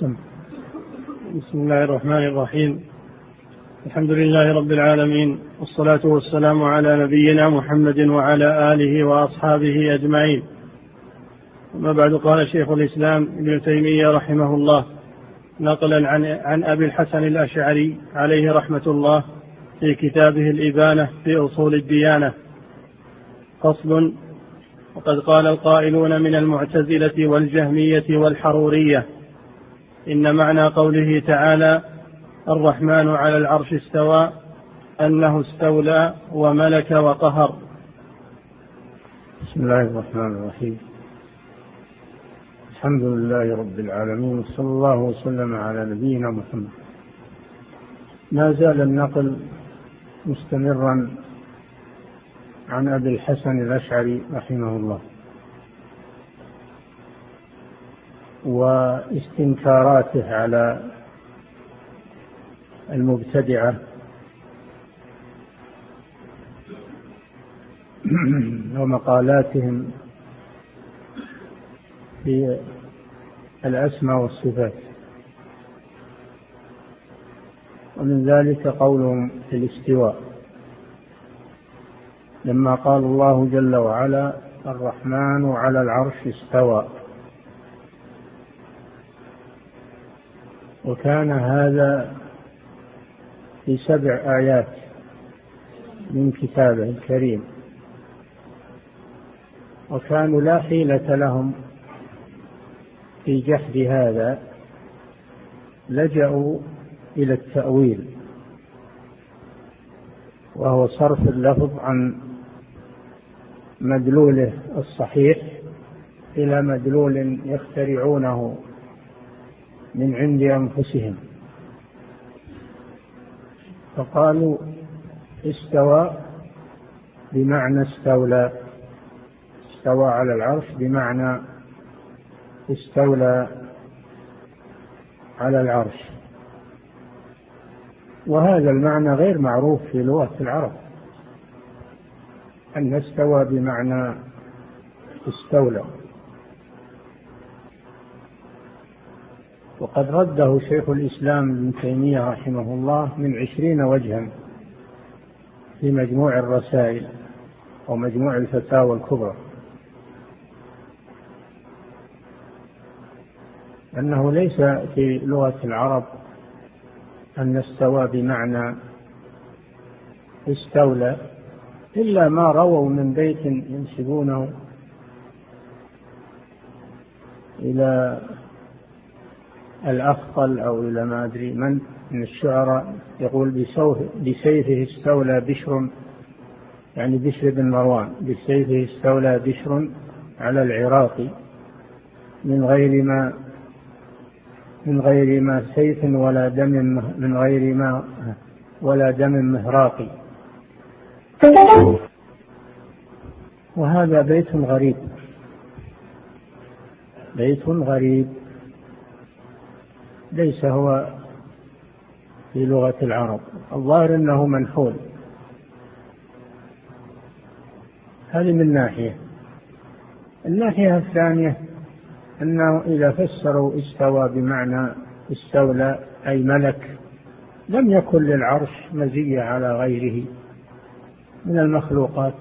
سم. بسم الله الرحمن الرحيم. الحمد لله رب العالمين والصلاة والسلام على نبينا محمد وعلى آله وأصحابه أجمعين. أما بعد قال شيخ الإسلام ابن تيمية رحمه الله نقلا عن عن أبي الحسن الأشعري عليه رحمة الله في كتابه الإبانة في أصول الديانة. فصل وقد قال القائلون من المعتزلة والجهمية والحرورية إن معنى قوله تعالى الرحمن على العرش استوى أنه استولى وملك وقهر. بسم الله الرحمن الرحيم. الحمد لله رب العالمين وصلى الله وسلم على نبينا محمد. ما زال النقل مستمرا عن أبي الحسن الأشعري رحمه الله. واستنكاراته على المبتدعة. ومقالاتهم في الأسماء والصفات. ومن ذلك قولهم في الاستواء. لما قال الله جل وعلا الرحمن على العرش استوى وكان هذا في سبع آيات من كتابه الكريم. وكانوا لا حيلة لهم في جحد هذا لجأوا إلى التأويل وهو صرف اللفظ عن مدلوله الصحيح إلى مدلول يخترعونه. من عند أنفسهم. فقالوا استوى بمعنى استولى. استوى على العرش بمعنى استولى على العرش. وهذا المعنى غير معروف في لغة العرب. أن استوى بمعنى استولى. وقد رده شيخ الإسلام ابن تيمية رحمه الله من عشرين وجها في مجموع الرسائل أو مجموع الفتاوى الكبرى. أنه ليس في لغة العرب أن استوى بمعنى استولى إلا ما رووا من بيت ينسبونه إلى الأفضل أو إلى ما أدري من من الشعراء يقول بسيفه استولى بشر يعني بشر بن مروان بسيفه استولى بشر على العراق من غير ما من غير ما سيف ولا دم من غير ما ولا دم مهراقي وهذا بيت غريب. بيت غريب. ليس هو في لغة العرب. الظاهر أنه منحول هذه من ناحية. الناحية الثانية أنه إذا فسروا استوى بمعنى استولى أي ملك لم يكن للعرش مزية على غيره من المخلوقات.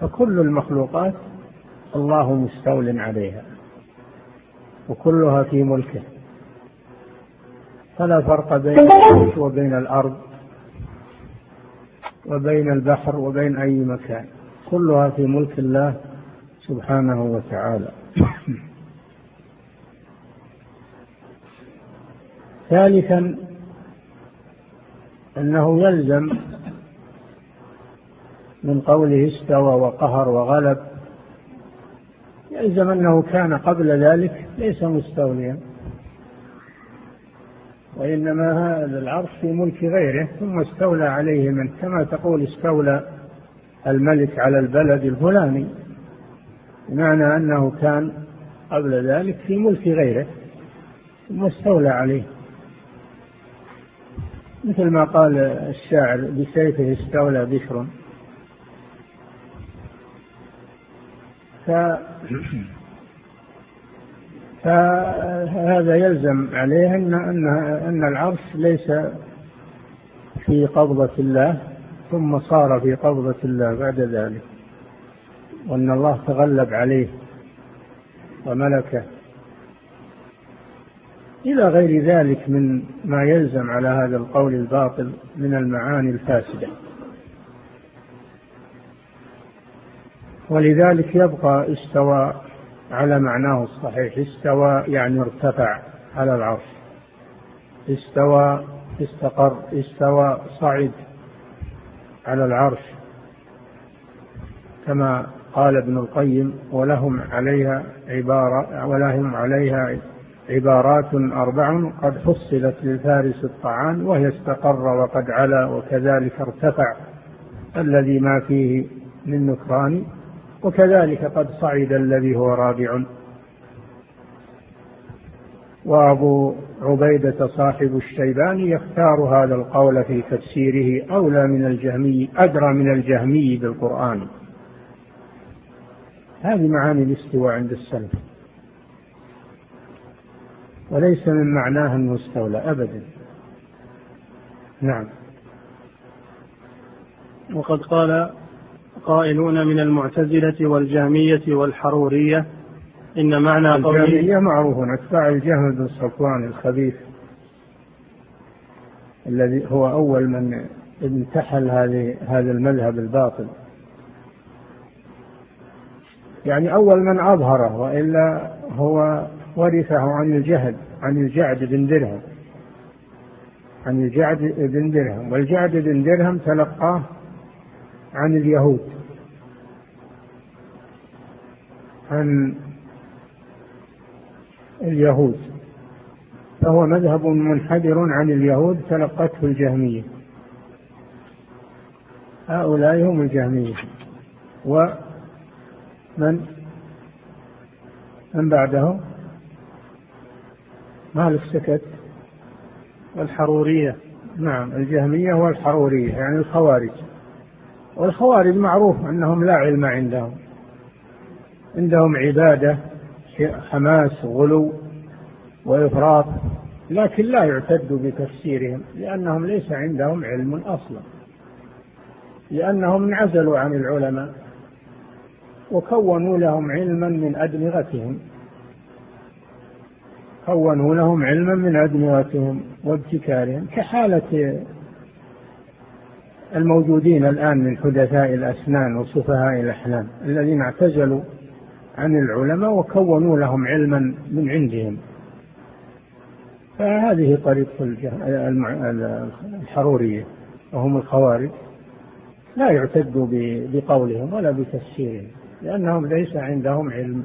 فكل المخلوقات الله مستول عليها وكلها في ملكه. فلا فرق بين العرش وبين الأرض وبين البحر وبين أي مكان. كلها في ملك الله سبحانه وتعالى. ثالثا أنه يلزم من قوله استوى وقهر وغلب. يلزم أنه كان قبل ذلك ليس مستوليا. وإنما هذا العرش في ملك غيره ثم استولى عليه من كما تقول استولى الملك على البلد الفلاني. بمعنى أنه كان قبل ذلك في ملك غيره ثم استولى عليه. مثل ما قال الشاعر بسيفه استولى بشر. ف فهذا يلزم عليه أن أن أن العرش ليس في قبضة الله ثم صار في قبضة الله بعد ذلك وأن الله تغلب عليه وملكه. إلى غير ذلك من ما يلزم على هذا القول الباطل من المعاني الفاسدة. ولذلك يبقى استوى على معناه الصحيح استوى يعني ارتفع على العرش. استوى استقر استوى صعد على العرش. كما قال ابن القيم ولهم عليها عبارة ولهم عليها عبارات أربع قد حصلت للفارس الطعان وهي استقر وقد علا وكذلك ارتفع. الذي ما فيه من نكران وكذلك قد صعد الذي هو رابع. وأبو عبيدة صاحب الشيباني يختار هذا القول في تفسيره أولى من الجهمي أدرى من الجهمي بالقرآن. هذه معاني الاستواء عند السلف. وليس من معناه أنه استولى أبدا. نعم. وقد قال قائلون من المعتزلة والجهمية والحرورية إن معنى قوله الجهمية معروف أتباع الجهم بن صفوان الخبيث الذي هو أول من انتحل هذه هذا المذهب الباطل. يعني أول من أظهره وإلا هو ورثه عن الجهد عن الجعد بن درهم عن الجعد بن درهم والجعد بن درهم تلقاه عن اليهود. عن اليهود. فهو مذهب منحدر عن اليهود تلقته الجهمية. هؤلاء هم الجهمية. ومن من؟ بعدهم؟ مالك سكت والحرورية. نعم الجهمية والحرورية يعني الخوارج. والخوارج معروف أنهم لا علم عندهم. عندهم عبادة حماس غلو وإفراط لكن لا يعتد بتفسيرهم لأنهم ليس عندهم علم أصلا. لأنهم انعزلوا عن العلماء وكونوا لهم علما من أدمغتهم. كونوا لهم علما من أدمغتهم وابتكارهم كحالة الموجودين الآن من حدثاء الأسنان وسفهاء الأحلام الذين اعتزلوا عن العلماء وكونوا لهم علما من عندهم. فهذه طريقة الحرورية وهم الخوارج. لا يعتد بقولهم ولا بتفسيرهم لأنهم ليس عندهم علم.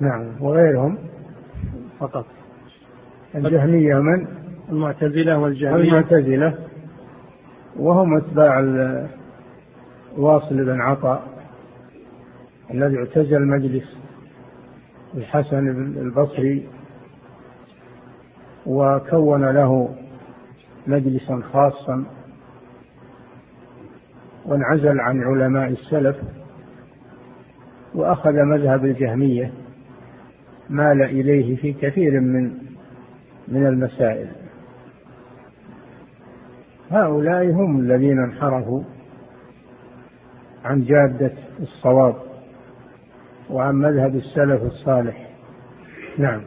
نعم وغيرهم فقط. الجهمية من؟ المعتزلة والجهمية. المعتزلة. وهم أتباع واصل بن عطاء الذي اعتزل مجلس الحسن البصري وكون له مجلسا خاصا وانعزل عن علماء السلف وأخذ مذهب الجهمية مال إليه في كثير من من المسائل. هؤلاء هم الذين انحرفوا عن جادة الصواب وعن مذهب السلف الصالح. نعم.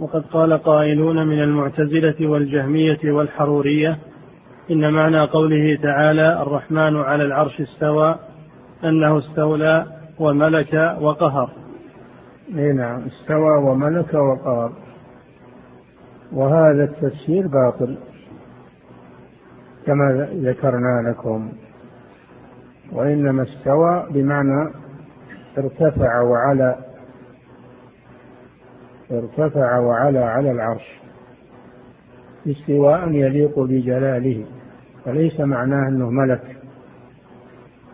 وقد قال قائلون من المعتزلة والجهمية والحرورية إن معنى قوله تعالى الرحمن على العرش استوى أنه استولى وملك وقهر. نعم استوى وملك وقهر. وهذا التفسير باطل. كما ذكرنا لكم وإنما استوى بمعنى ارتفع وعلى ارتفع وعلى على العرش استواء يليق بجلاله وليس معناه أنه ملك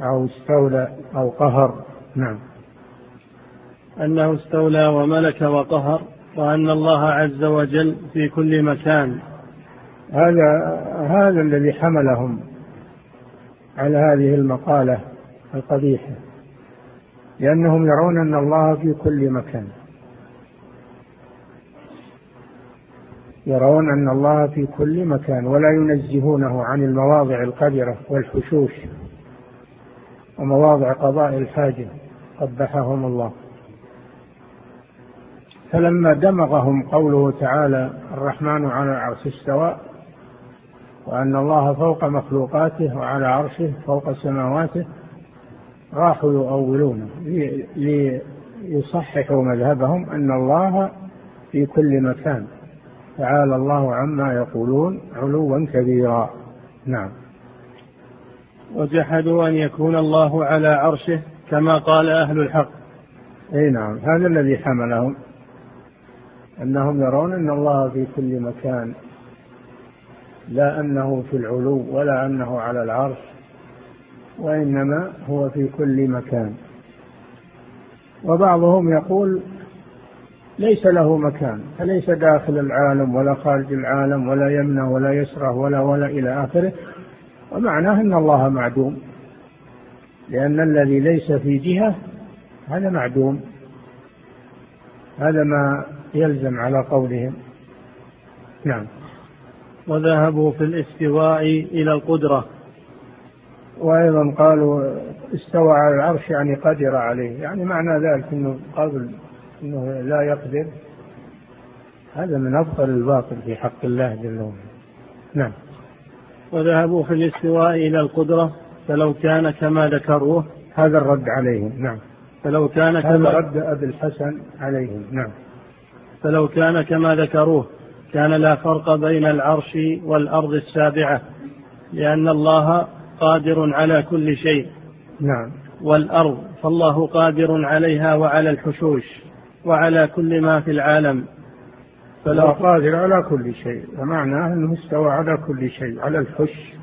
أو استولى أو قهر. نعم. أنه استولى وملك وقهر وأن الله عز وجل في كل مكان هذا هذا الذي حملهم على هذه المقالة القبيحة لأنهم يرون أن الله في كل مكان. يرون أن الله في كل مكان ولا ينزهونه عن المواضع القذرة والحشوش ومواضع قضاء الحاجة قبحهم الله. فلما دمغهم قوله تعالى الرحمن على العرش استوى وأن الله فوق مخلوقاته وعلى عرشه فوق سماواته راحوا يؤولونه ليصححوا مذهبهم أن الله في كل مكان تعالى الله عما يقولون علوا كبيرا. نعم. وجحدوا أن يكون الله على عرشه كما قال أهل الحق. أي نعم. هذا الذي حملهم. أنهم يرون أن الله في كل مكان. لا أنه في العلو ولا أنه على العرش وإنما هو في كل مكان. وبعضهم يقول ليس له مكان فليس داخل العالم ولا خارج العالم ولا يمنع ولا يسره ولا ولا إلى آخره. ومعناه أن الله معدوم لأن الذي ليس في جهة هذا معدوم. هذا ما يلزم على قولهم. نعم. وذهبوا في الاستواء إلى القدرة. وأيضا قالوا استوى على العرش يعني قدر عليه. يعني معنى ذلك أنه قبل أنه لا يقدر. هذا من أبطل الباطل في حق الله جل وعلا. نعم. وذهبوا في الاستواء إلى القدرة فلو كان كما ذكروه. هذا الرد عليهم نعم. فلو كان هذا كما رد أبي الحسن عليهم نعم. فلو كان كما ذكروه. كان لا فرق بين العرش والأرض السابعة لأن الله قادر على كل شيء. نعم. والأرض فالله قادر عليها وعلى الحشوش وعلى كل ما في العالم. فلو قادر على كل شيء. ومعناه أنه استوى على كل شيء على الحش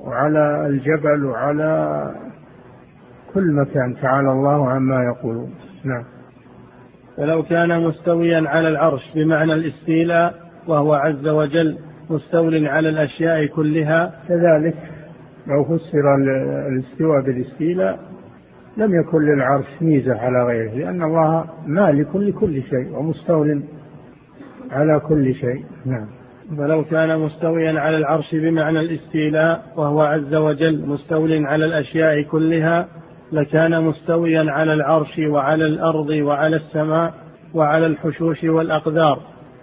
وعلى الجبل وعلى كل مكان تعالى الله عما يقولون. نعم. فلو كان مستويا على العرش بمعنى الاستيلاء وهو عز وجل مستول على الأشياء كلها كذلك لو فسر الاستواء بالاستيلاء لم يكن للعرش ميزة على غيره لأن الله مالك لكل شيء ومستول على كل شيء. نعم. فلو كان مستويا على العرش بمعنى الاستيلاء وهو عز وجل مستول على الأشياء كلها لكان مستويا على العرش وعلى الأرض وعلى السماء وعلى الحشوش والأقدار.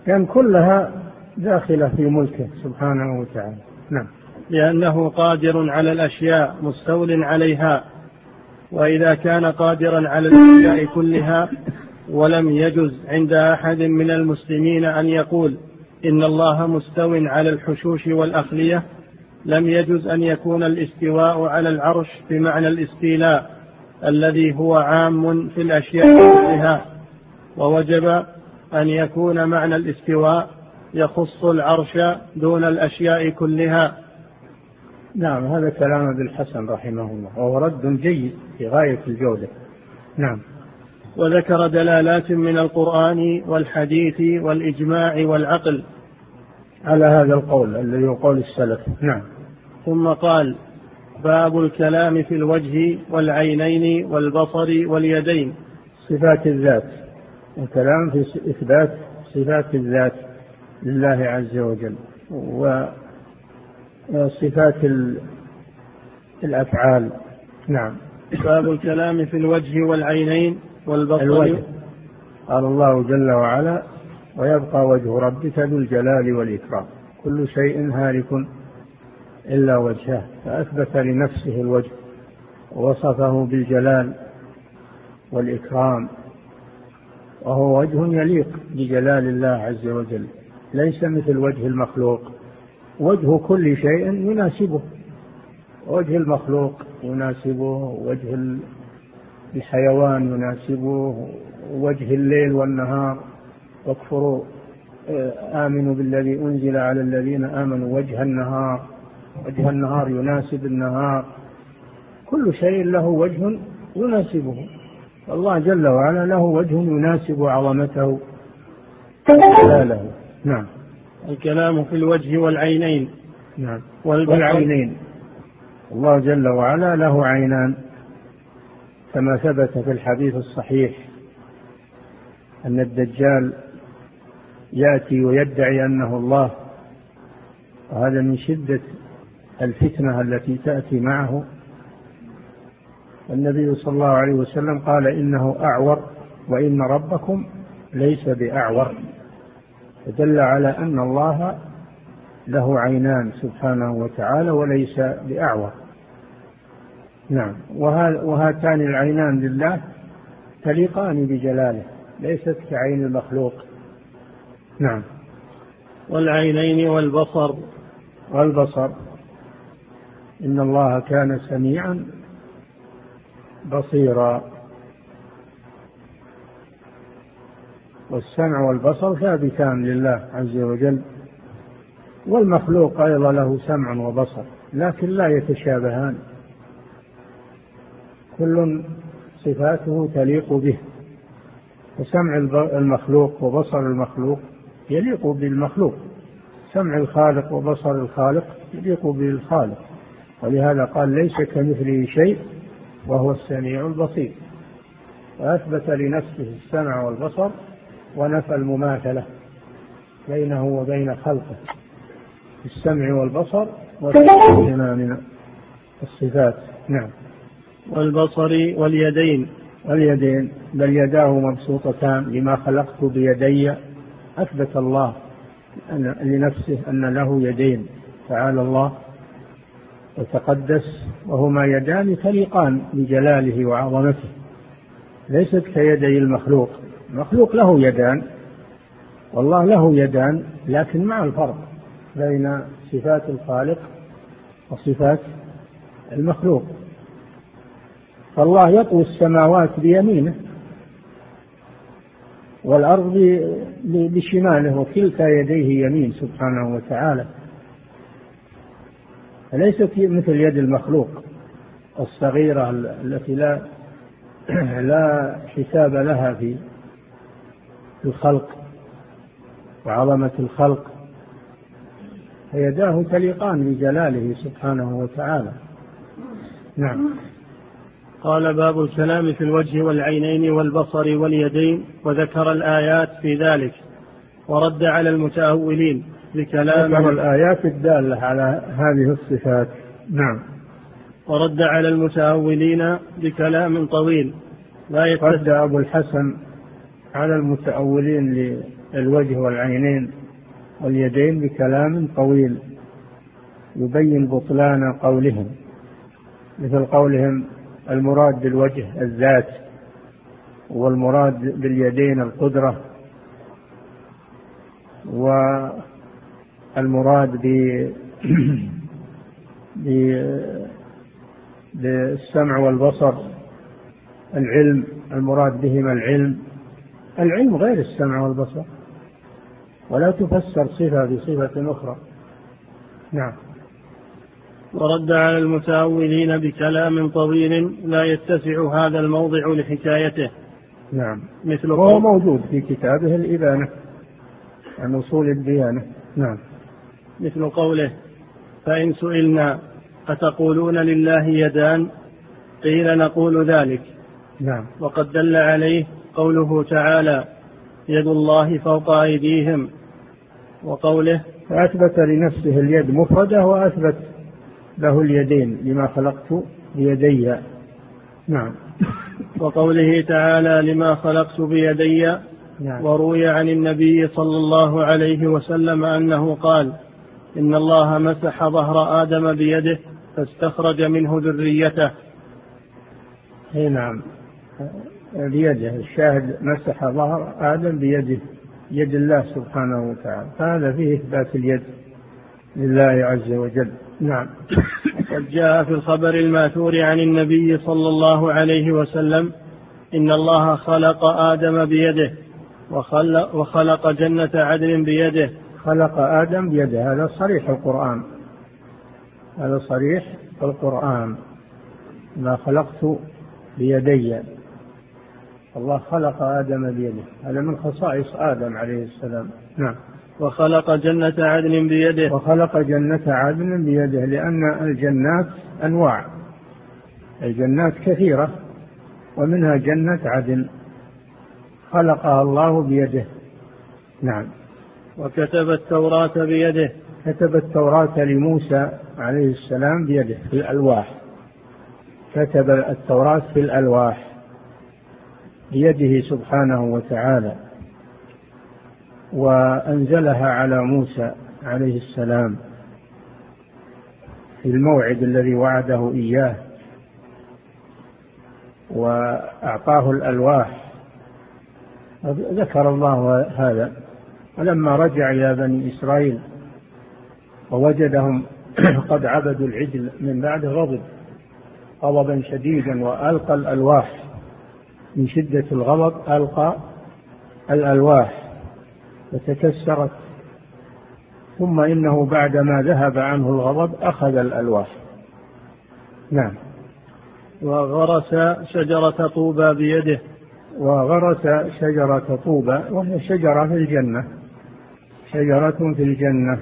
كان يعني كلها داخلة في ملكه سبحانه وتعالى. نعم. لأنه قادر على الأشياء مستول عليها. وإذا كان قادرا على الأشياء كلها ولم يجز عند أحد من المسلمين أن يقول إن الله مستو على الحشوش والأخلية لم يجز أن يكون الاستواء على العرش بمعنى الاستيلاء. الذي هو عام في الأشياء كلها ووجب أن يكون معنى الاستواء يخص العرش دون الأشياء كلها. نعم هذا كلام ابن الحسن رحمه الله وهو رد جيد في غاية الجودة. نعم. وذكر دلالات من القرآن والحديث والإجماع والعقل. على هذا القول الذي هو قول السلف. نعم. ثم قال باب الكلام في الوجه والعينين والبصر واليدين صفات الذات. الكلام في إثبات صفات الذات لله عز وجل وصفات الأفعال. نعم. باب الكلام في الوجه والعينين والبصر. الوجه. قال الله جل وعلا ويبقى وجه ربك ذو الجلال والإكرام كل شيء هالك إلا وجهه فأثبت لنفسه الوجه ووصفه بالجلال والإكرام وهو وجه يليق بجلال الله عز وجل ليس مثل وجه المخلوق. وجه كل شيء يناسبه وجه المخلوق يناسبه وجه الحيوان يناسبه وجه الليل والنهار. واكفروا آمنوا بالذي أنزل على الذين آمنوا وجه النهار. وجه النهار يناسب النهار. كل شيء له وجه يناسبه. الله جل وعلا له وجه يناسب عظمته. وجلاله نعم. الكلام في الوجه والعينين. نعم. والعينين. الله جل وعلا له عينان. كما ثبت في الحديث الصحيح أن الدجال يأتي ويدعي أنه الله. وهذا من شدة الفتنة التي تأتي معه. النبي صلى الله عليه وسلم قال إنه أعور وإن ربكم ليس بأعور. فدل على أن الله له عينان سبحانه وتعالى وليس بأعور. نعم. وهاتان العينان لله تليقان بجلاله ليست كعين المخلوق. نعم. والعينين والبصر. والبصر. إن الله كان سميعا بصيرا. والسمع والبصر ثابتان لله عز وجل والمخلوق أيضا له سمع وبصر لكن لا يتشابهان. كل صفاته تليق به وسمع المخلوق وبصر المخلوق يليق بالمخلوق سمع الخالق وبصر الخالق يليق بالخالق. ولهذا قال ليس كمثله شيء وهو السميع البصير. وأثبت لنفسه السمع والبصر ونفى المماثلة بينه وبين خلقه في السمع والبصر وغيرهما من الصفات. نعم. والبصر واليدين. واليدين بل يداه مبسوطتان لما خلقت بيدي. أثبت الله لنفسه أن له يدين تعالى الله. وتقدس وهما يدان تليقان بجلاله وعظمته ليست كيدي المخلوق المخلوق له يدان والله له يدان لكن مع الفرق بين صفات الخالق وصفات المخلوق. فالله يطوي السماوات بيمينه والأرض بشماله وكلتا يديه يمين سبحانه وتعالى. فليست مثل يد المخلوق الصغيرة التي لا لا حساب لها في الخلق وعظمة الخلق؟ فيداه تليقان بجلاله سبحانه وتعالى. نعم. قال باب الكلام في الوجه والعينين والبصر واليدين وذكر الآيات في ذلك ورد على المتأولين. بكلام ذكر الآيات الدالة على هذه الصفات. نعم. ورد على المتأولين بكلام طويل. لا رد أبو الحسن على المتأولين للوجه والعينين واليدين بكلام طويل يبين بطلان قولهم مثل قولهم المراد بالوجه الذات والمراد باليدين القدرة والمراد ب بالسمع والبصر العلم المراد بهما العلم. العلم غير السمع والبصر. ولا تفسر صفة بصفة أخرى. نعم. ورد على المتأولين بكلام طويل لا يتسع هذا الموضع لحكايته. نعم. مثل وهو موجود في كتابه الإبانة عن أصول الديانة. نعم. مثل قوله فإن سئلنا أتقولون لله يدان؟ قيل نقول ذلك. نعم. وقد دل عليه قوله تعالى يد الله فوق أيديهم. وقوله فأثبت لنفسه اليد مفردة وأثبت له اليدين لما خلقت بيدي. نعم. وقوله تعالى لما خلقت بيدي. نعم. وروي عن النبي صلى الله عليه وسلم أنه قال إن الله مسح ظهر آدم بيده فاستخرج منه ذريته. إي نعم. بيده. الشاهد مسح ظهر آدم بيده يد الله سبحانه وتعالى. فهذا فيه إثبات اليد لله عز وجل. نعم. قد جاء في الخبر الماثور عن النبي صلى الله عليه وسلم إن الله خلق آدم بيده وخلق, وخلق جنة عدن بيده خلق آدم بيده هذا صريح القرآن. هذا صريح القرآن. ما خلقت بيدي. الله خلق آدم بيده. هذا من خصائص آدم عليه السلام. نعم. وخلق جنة عدن بيده. وخلق جنة عدن بيده لأن الجنات أنواع. الجنات كثيرة ومنها جنة عدن خلقها الله بيده. نعم. وكتب التوراة بيده. كتب التوراة لموسى عليه السلام بيده. في الألواح. كتب التوراة في الألواح بيده سبحانه وتعالى. وأنزلها على موسى عليه السلام في الموعد الذي وعده إياه. وأعطاه الألواح. ذكر الله هذا. ولما رجع إلى بني إسرائيل ووجدهم قد عبدوا العجل من بعد غضب غضبا شديدا وألقى الألواح. من شدة الغضب ألقى الألواح فتكسرت ثم إنه بعدما ذهب عنه الغضب أخذ الألواح. نعم. وغرس شجرة طوبى بيده. وغرس شجرة طوبى وهي شجرة في الجنة. شجرة في الجنة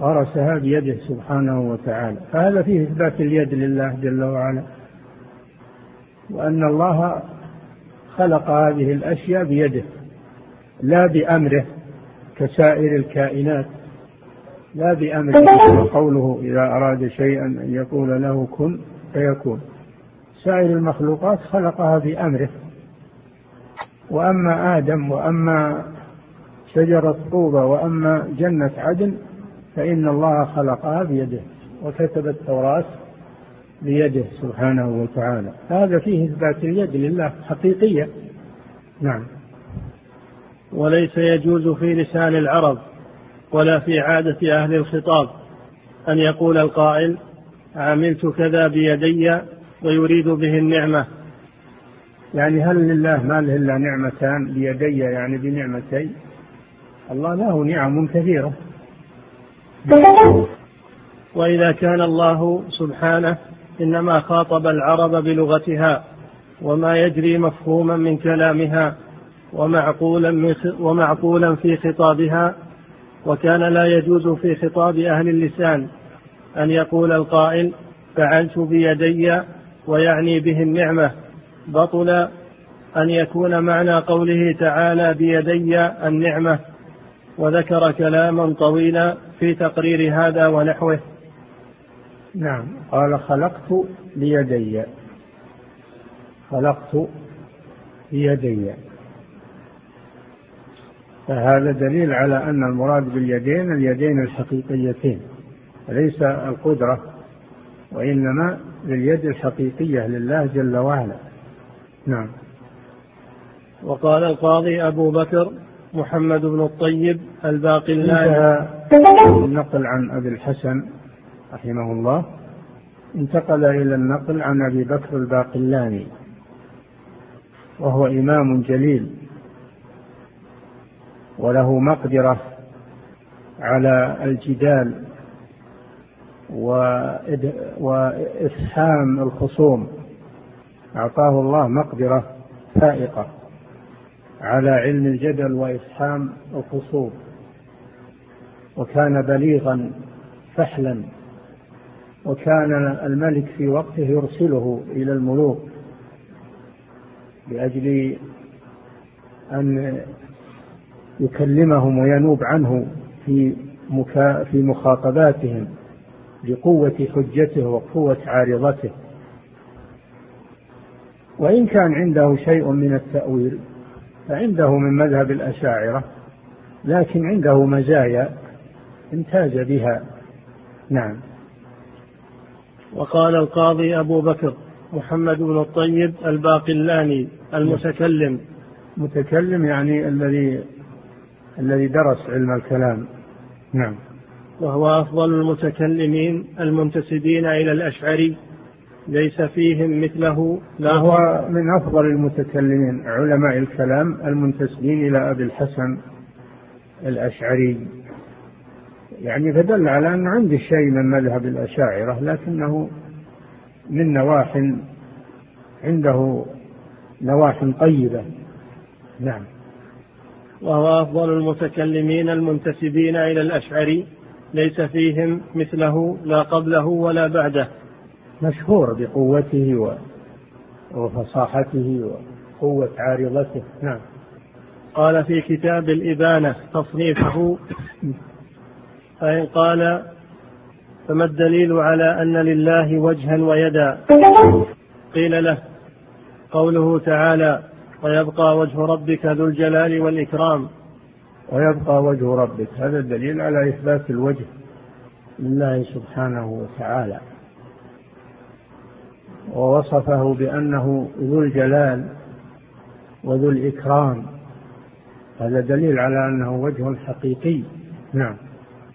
غرسها بيده سبحانه وتعالى. فهذا فيه إثبات اليد لله جل وعلا. وأن الله خلق هذه الأشياء بيده لا بأمره كسائر الكائنات لا بأمره قوله إذا أراد شيئا أن يقول له كن فيكون. سائر المخلوقات خلقها بأمره. وأما آدم وأما شجرة طوبى وأما جنة عدن فإن الله خلقها بيده وكتب التوراة بيده سبحانه وتعالى. هذا فيه إثبات اليد لله حقيقية. نعم. وليس يجوز في لسان العرب ولا في عادة أهل الخطاب أن يقول القائل عملت كذا بيدي ويريد به النعمة. يعني هل لله ما له إلا نعمتان بيدي يعني بنعمتين الله له نعم كثيرة. وإذا كان الله سبحانه إنما خاطب العرب بلغتها وما يجري مفهوما من كلامها ومعقولا, من ومعقولا في خطابها وكان لا يجوز في خطاب أهل اللسان أن يقول القائل فعلت بيدي ويعني به النعمة. بطل أن يكون معنى قوله تعالى بيدي النعمة. وذكر كلاما طويلا في تقرير هذا ونحوه. نعم. قال خلقت بيدي. خلقت بيدي. فهذا دليل على أن المراد باليدين اليدين الحقيقيتين ليس القدرة وإنما لليد الحقيقية لله جل وعلا. نعم. وقال القاضي أبو بكر محمد بن الطيب الباقلاني النقل عن أبي الحسن رحمه الله. انتقل إلى النقل عن أبي بكر الباقلاني. وهو إمام جليل. وله مقدرة على الجدال وإفهام الخصوم. أعطاه الله مقدرة فائقة. على علم الجدل وإفهام الخصوم وكان بليغا فحلا وكان الملك في وقته يرسله إلى الملوك لأجل أن يكلمهم وينوب عنه في مكا في مخاطباتهم لقوة حجته وقوة عارضته. وإن كان عنده شيء من التأويل فعنده من مذهب الأشاعرة لكن عنده مزايا امتاز بها. نعم. وقال القاضي أبو بكر محمد بن الطيب الباقلاني المتكلم. متكلم يعني الذي الذي درس علم الكلام. نعم. وهو أفضل المتكلمين المنتسبين إلى الأشعري. ليس فيهم مثله لا هو من أفضل المتكلمين علماء الكلام المنتسبين إلى أبي الحسن الأشعري. يعني فدل على أنه عنده شيء من مذهب الأشاعرة لكنه من نواح عنده نواح طيبة. نعم. وهو أفضل المتكلمين المنتسبين إلى الأشعري ليس فيهم مثله لا قبله ولا بعده. مشهور بقوته وفصاحته وقوة عارضته. نعم. قال في كتاب الإبانة تصنيفه فإن قال فما الدليل على أن لله وجها ويدا؟ قيل له قوله تعالى ويبقى وجه ربك ذو الجلال والإكرام. ويبقى وجه ربك. هذا الدليل على إثبات الوجه لله سبحانه وتعالى. ووصفه بأنه ذو الجلال وذو الإكرام. هذا دليل على أنه وجه حقيقي. نعم.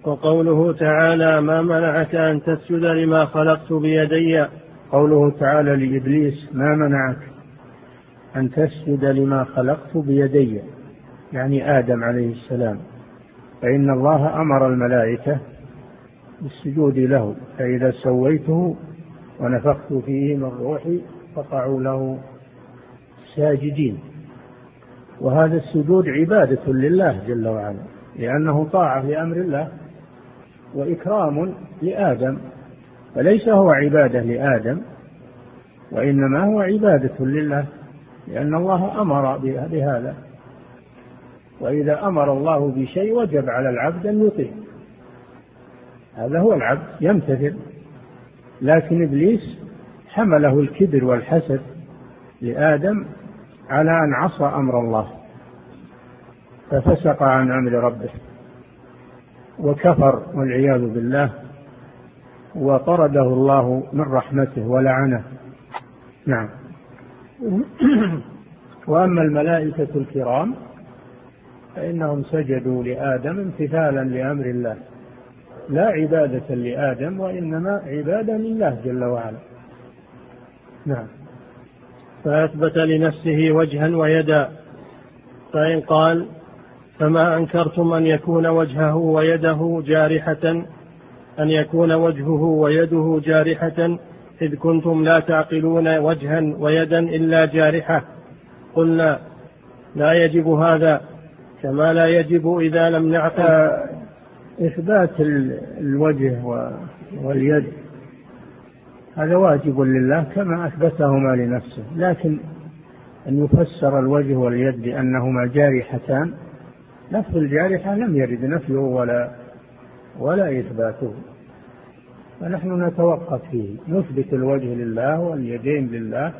وقوله تعالى ما منعك أن تسجد لما خلقت بيدي؟ قوله تعالى لإبليس ما منعك أن تسجد لما خلقت بيدي؟ يعني آدم عليه السلام. فإن الله أمر الملائكة بالسجود له فإذا سويته ونفخت فيه من روحي فقعوا له ساجدين. وهذا السجود عبادة لله جل وعلا لأنه طاعة لأمر الله وإكرام لآدم فليس هو عبادة لآدم وإنما هو عبادة لله لأن الله أمر بهذا. وإذا أمر الله بشيء وجب على العبد أن يطيع. هذا هو العبد يمتثل. لكن إبليس حمله الكبر والحسد لآدم على أن عصى أمر الله ففسق عن أمر ربه وكفر والعياذ بالله وطرده الله من رحمته ولعنه. نعم. وأما الملائكة الكرام فإنهم سجدوا لآدم امتثالا لأمر الله. لا عبادة لآدم وإنما عبادة لله جل وعلا. نعم. فأثبت لنفسه وجها ويدا. فإن قال فما أنكرتم أن يكون وجهه ويده جارحة أن يكون وجهه ويده جارحة إذ كنتم لا تعقلون وجها ويدا إلا جارحة. قلنا لا يجب هذا كما لا يجب إذا لم نعقل. آه، إثبات الوجه واليد. هذا واجب لله كما أثبتهما لنفسه لكن أن يفسر الوجه واليد بأنهما جارحتان لفظ الجارحة لم يرد نفيه ولا ولا إثباته. فنحن نتوقف فيه. نثبت الوجه لله واليدين لله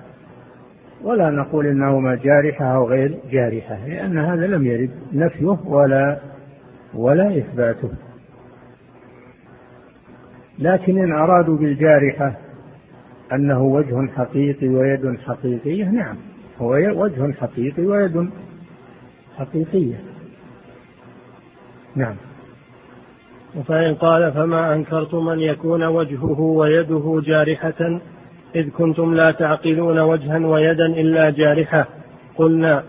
ولا نقول إنهما جارحة أو غير جارحة لأن هذا لم يرد نفيه ولا ولا إثباته. لكن إن أرادوا بالجارحة أنه وجه حقيقي ويد حقيقية نعم هو وجه حقيقي ويد حقيقية. نعم. فإن قال فما أنكرتم أن يكون وجهه ويده جارحة إذ كنتم لا تعقلون وجها ويدا إلا جارحة. قلنا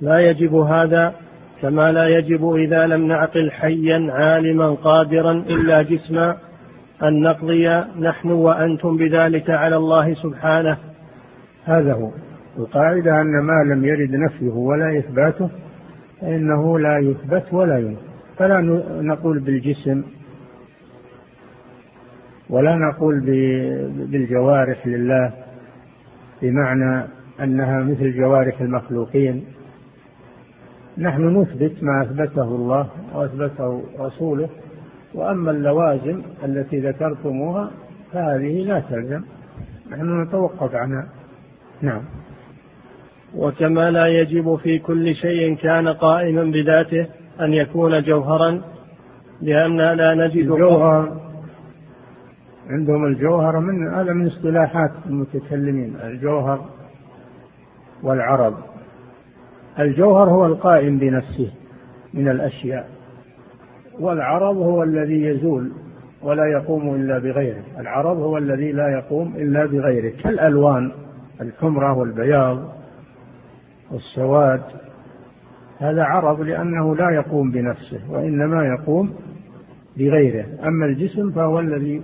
لا يجب هذا كما لا يجب إذا لم نعقل حيا عالما قادرا إلا جسما أن نقضي نحن وأنتم بذلك على الله سبحانه. هذا هو. القاعدة أن ما لم يرد نفيه ولا إثباته فإنه لا يثبت ولا ينفى فلا نقول بالجسم ولا نقول بالجوارح لله بمعنى أنها مثل جوارح المخلوقين. نحن نثبت ما أثبته الله وأثبته رسوله وأما اللوازم التي ذكرتموها فهذه لا تلزم. نحن نتوقف عنها. نعم. وكما لا يجب في كل شيء كان قائما بذاته أن يكون جوهرا لأن لا نجد الجوهر عندهم الجوهر من هذا من اصطلاحات المتكلمين الجوهر والعرض. الجوهر هو القائم بنفسه من الأشياء والعرض هو الذي يزول ولا يقوم إلا بغيره. العرض هو الذي لا يقوم إلا بغيره. كالألوان الحمرة والبياض والسواد هذا عرض لأنه لا يقوم بنفسه وإنما يقوم بغيره. أما الجسم فهو الذي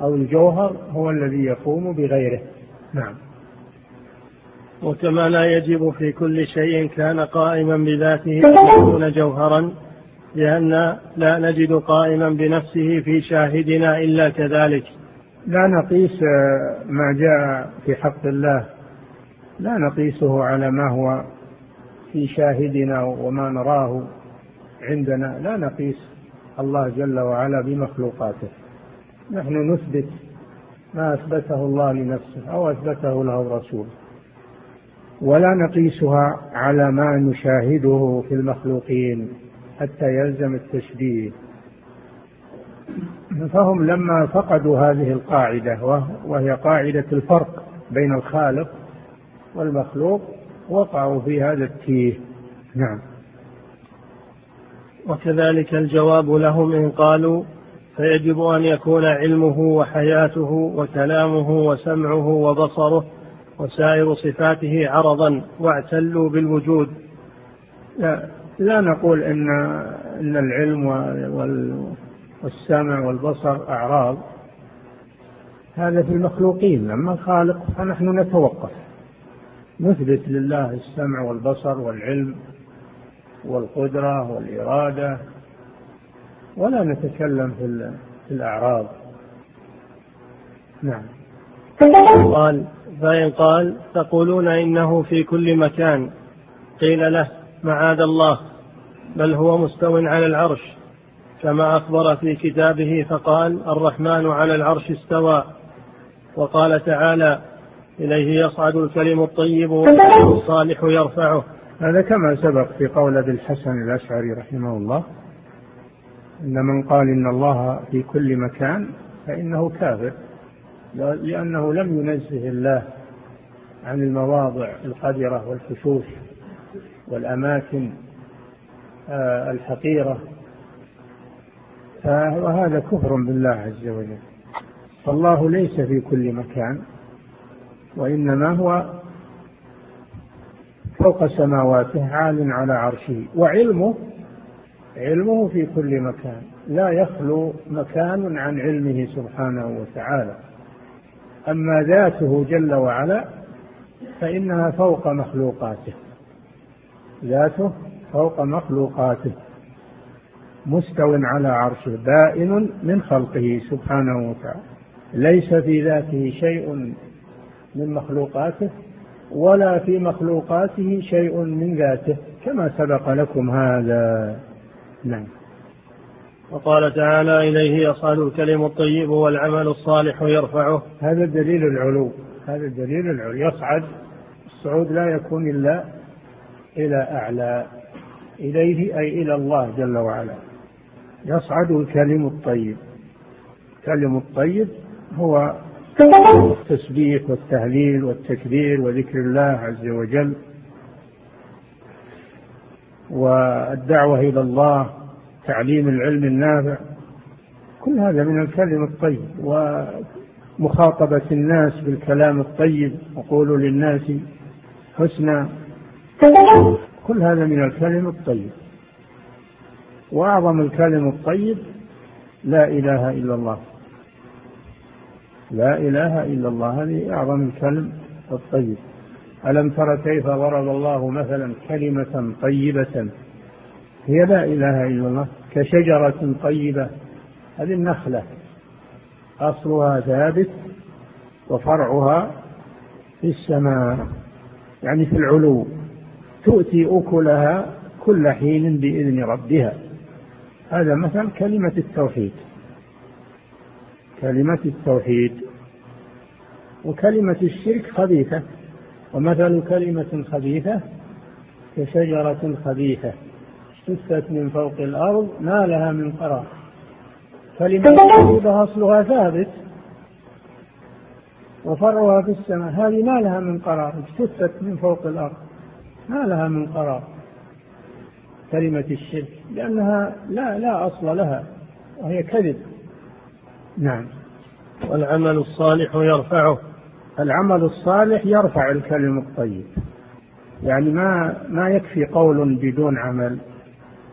أو الجوهر هو الذي يقوم بغيره. نعم. وكما لا يجب في كل شيء كان قائما بذاته أن يكون جوهرا لأن لا نجد قائما بنفسه في شاهدنا إلا كذلك. لا نقيس ما جاء في حق الله. لا نقيسه على ما هو في شاهدنا وما نراه عندنا. لا نقيس الله جل وعلا بمخلوقاته. نحن نثبت ما أثبته الله لنفسه أو أثبته له رسوله. ولا نقيسها على ما نشاهده في المخلوقين حتى يلزم التشبيه فهم لما فقدوا هذه القاعدة وهي قاعدة الفرق بين الخالق والمخلوق وقعوا في هذا التيه. نعم. وكذلك الجواب لهم إن قالوا فيجب أن يكون علمه وحياته وكلامه وسمعه وبصره وسائر صفاته عرضا واعتلوا بالوجود. لا, لا نقول إن إن العلم والسمع والبصر أعراض. هذا في المخلوقين. أما الخالق فنحن نتوقف. نثبت لله السمع والبصر والعلم والقدرة والإرادة. ولا نتكلم في الأعراض. نعم. قال فإن قال تقولون إنه في كل مكان. قيل له معاذ الله بل هو مستو على العرش. كما أخبر في كتابه فقال الرحمن على العرش استوى. وقال تعالى إليه يصعد الكلم الطيب والصالح يرفعه. هذا كما سبق في قول أبي الحسن الأشعري رحمه الله إن من قال إن الله في كل مكان فإنه كافر. لأنه لم ينزه الله عن المواضع القذره والفشوش والأماكن آه، الحقيرة. وهذا كفر بالله عز وجل. فالله ليس في كل مكان وإنما هو فوق سماواته عال على عرشه وعلمه علمه في كل مكان. لا يخلو مكان عن علمه سبحانه وتعالى. أما ذاته جل وعلا فإنها فوق مخلوقاته. ذاته فوق مخلوقاته. مستو على عرشه بائن من خلقه سبحانه وتعالى. ليس في ذاته شيء من مخلوقاته ولا في مخلوقاته شيء من ذاته كما سبق لكم هذا. نعم. وقال تعالى إليه يصعد الكلم الطيب والعمل الصالح يرفعه. هذا دليل العلو. هذا دليل العلو. يصعد. الصعود لا يكون إلا إلى أعلى. إليه أي إلى الله جل وعلا. يصعد الكلم الطيب. الكلم الطيب هو التسبيح والتهليل والتكبير وذكر الله عز وجل والدعوة إلى الله تعليم العلم النافع. كل هذا من الكلم الطيب ومخاطبة الناس بالكلام الطيب. وقولوا للناس حسنا. كل هذا من الكلم الطيب. وأعظم الكلم الطيب لا إله إلا الله. لا إله إلا الله. هذه أعظم الكلم الطيب. ألم تر كيف ضرب الله مثلا كلمة طيبة؟ هي لا إله إلا الله كشجرة طيبة هذه النخلة. أصلها ثابت وفرعها في السماء يعني في العلو. تؤتي أكلها كل حين بإذن ربها. هذا مثل كلمة التوحيد. كلمة التوحيد. وكلمة الشرك خبيثة. ومثل كلمة خبيثة كشجرة خبيثة. اجتثت من فوق الأرض ما لها من قرار. كلمة طيبة أصلها ثابت وفرعها في السماء هذه ما لها من قرار اجتثت من فوق الأرض. ما لها من قرار كلمة الشرك لأنها لا لا أصل لها وهي كذب. نعم. والعمل الصالح يرفعه. العمل الصالح يرفع الكلم الطيب. يعني ما ما يكفي قول بدون عمل.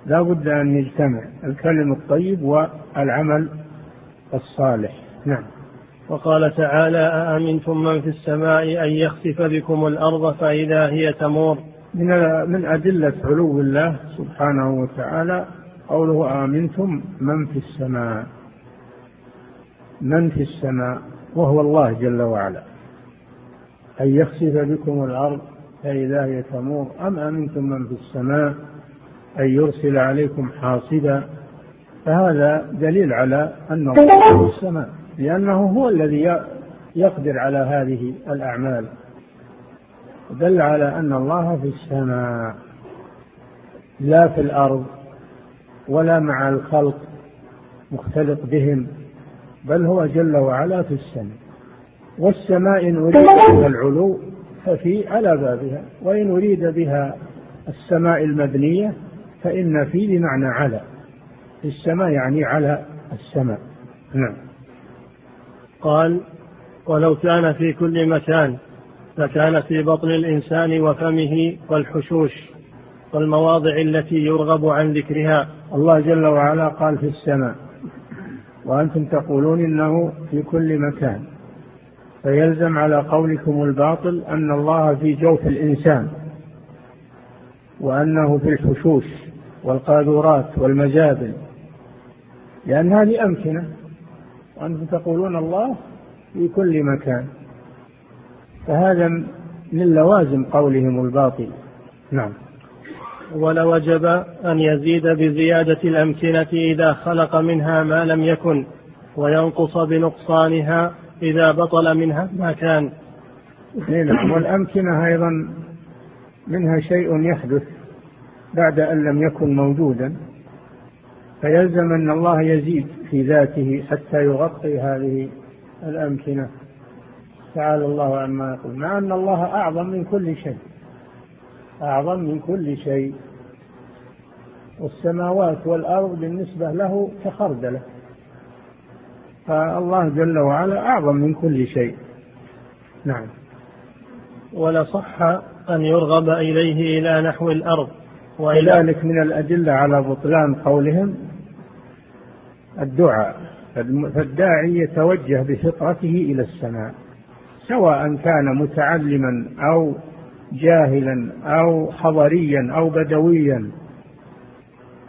لا بد أن يجتمع الكلم الطيب والعمل الصالح. نعم. وقال تعالى أأمنتم من في السماء أن يخسف بكم الأرض فإذا هي تمور؟ من من أدلة علو الله سبحانه وتعالى قوله آمنتم من في السماء من في السماء وهو الله جل وعلا. أن يخسف بكم الأرض فإذا هي تمور. أم أمنتم من في السماء؟ أن يرسل عليكم حاصبا فهذا دليل على أن الله في السماء لأنه هو الذي يقدر على هذه الأعمال. دل على أن الله في السماء لا في الأرض ولا مع الخلق مختلط بهم بل هو جل وعلا في السماء. والسماء إن أريد بها العلو ففي على بابها وإن أريد بها السماء المبنية فإن في بمعنى على. في السماء يعني على السماء. نعم. قال ولو كان في كل مكان لكان في بطن الإنسان وفمه والحشوش والمواضع التي يرغب عن ذكرها. الله جل وعلا قال في السماء وأنتم تقولون إنه في كل مكان. فيلزم على قولكم الباطل أن الله في جوف الإنسان. وأنه في الحشوش والقاذورات والمجابل. لأن هذه أمكنة. وأنتم تقولون الله في كل مكان. فهذا من لوازم قولهم الباطل. نعم. ولوجب أن يزيد بزيادة الأمكنة إذا خلق منها ما لم يكن وينقص بنقصانها إذا بطل منها ما كان. نعم. والأمكنة أيضا منها شيء يحدث بعد أن لم يكن موجودا فيلزم أن الله يزيد في ذاته حتى يغطي هذه الأمكنة. تعالى الله عما يقول. مع أن الله أعظم من كل شيء. أعظم من كل شيء. والسماوات والأرض بالنسبة له كخردلة فالله جل وعلا أعظم من كل شيء. نعم. ولصح أن يرغب إليه إلى نحو الأرض. وذلك من الأدلة على بطلان قولهم الدعاء. فالداعي يتوجه بفطرته إلى السماء سواء كان متعلما أو جاهلا أو حضريا أو بدويا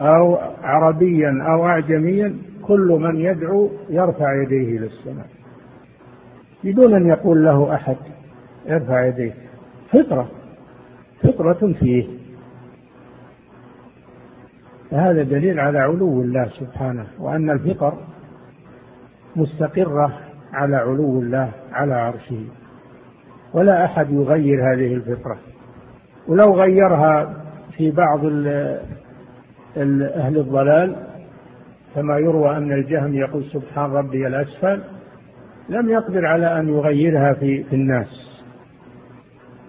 أو عربيا أو أعجميا كل من يدعو يرفع يديه إلى السماء بدون أن يقول له أحد ارفع يديه. فطرة. فطرة فيه. فهذا دليل على علو الله سبحانه وأن الفطر مستقرة على علو الله على عرشه. ولا أحد يغير هذه الفطرة. ولو غيرها في بعض أهل الضلال كما يروى أن الجهم يقول سبحان ربي الأسفل لم يقدر على أن يغيرها في, في الناس.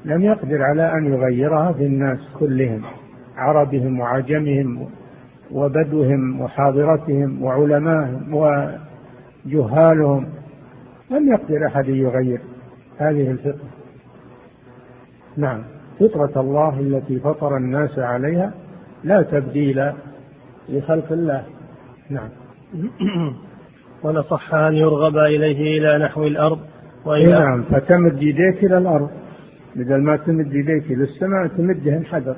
لم يقدر على أن يغيرها في الناس كلهم عربهم وعجمهم وبدوهم وحاضرتهم وعلمائهم وجهالهم. لم يقدر أحد يغير هذه الفطرة. نعم فطرة الله التي فطر الناس عليها لا تبديل لخلق الله. نعم. ولصح أن يرغب إليه إلى نحو الأرض وإلى نعم فتمد يديك إلى الأرض. بدل ما تمد يديك إلى السماء تمدهن حذر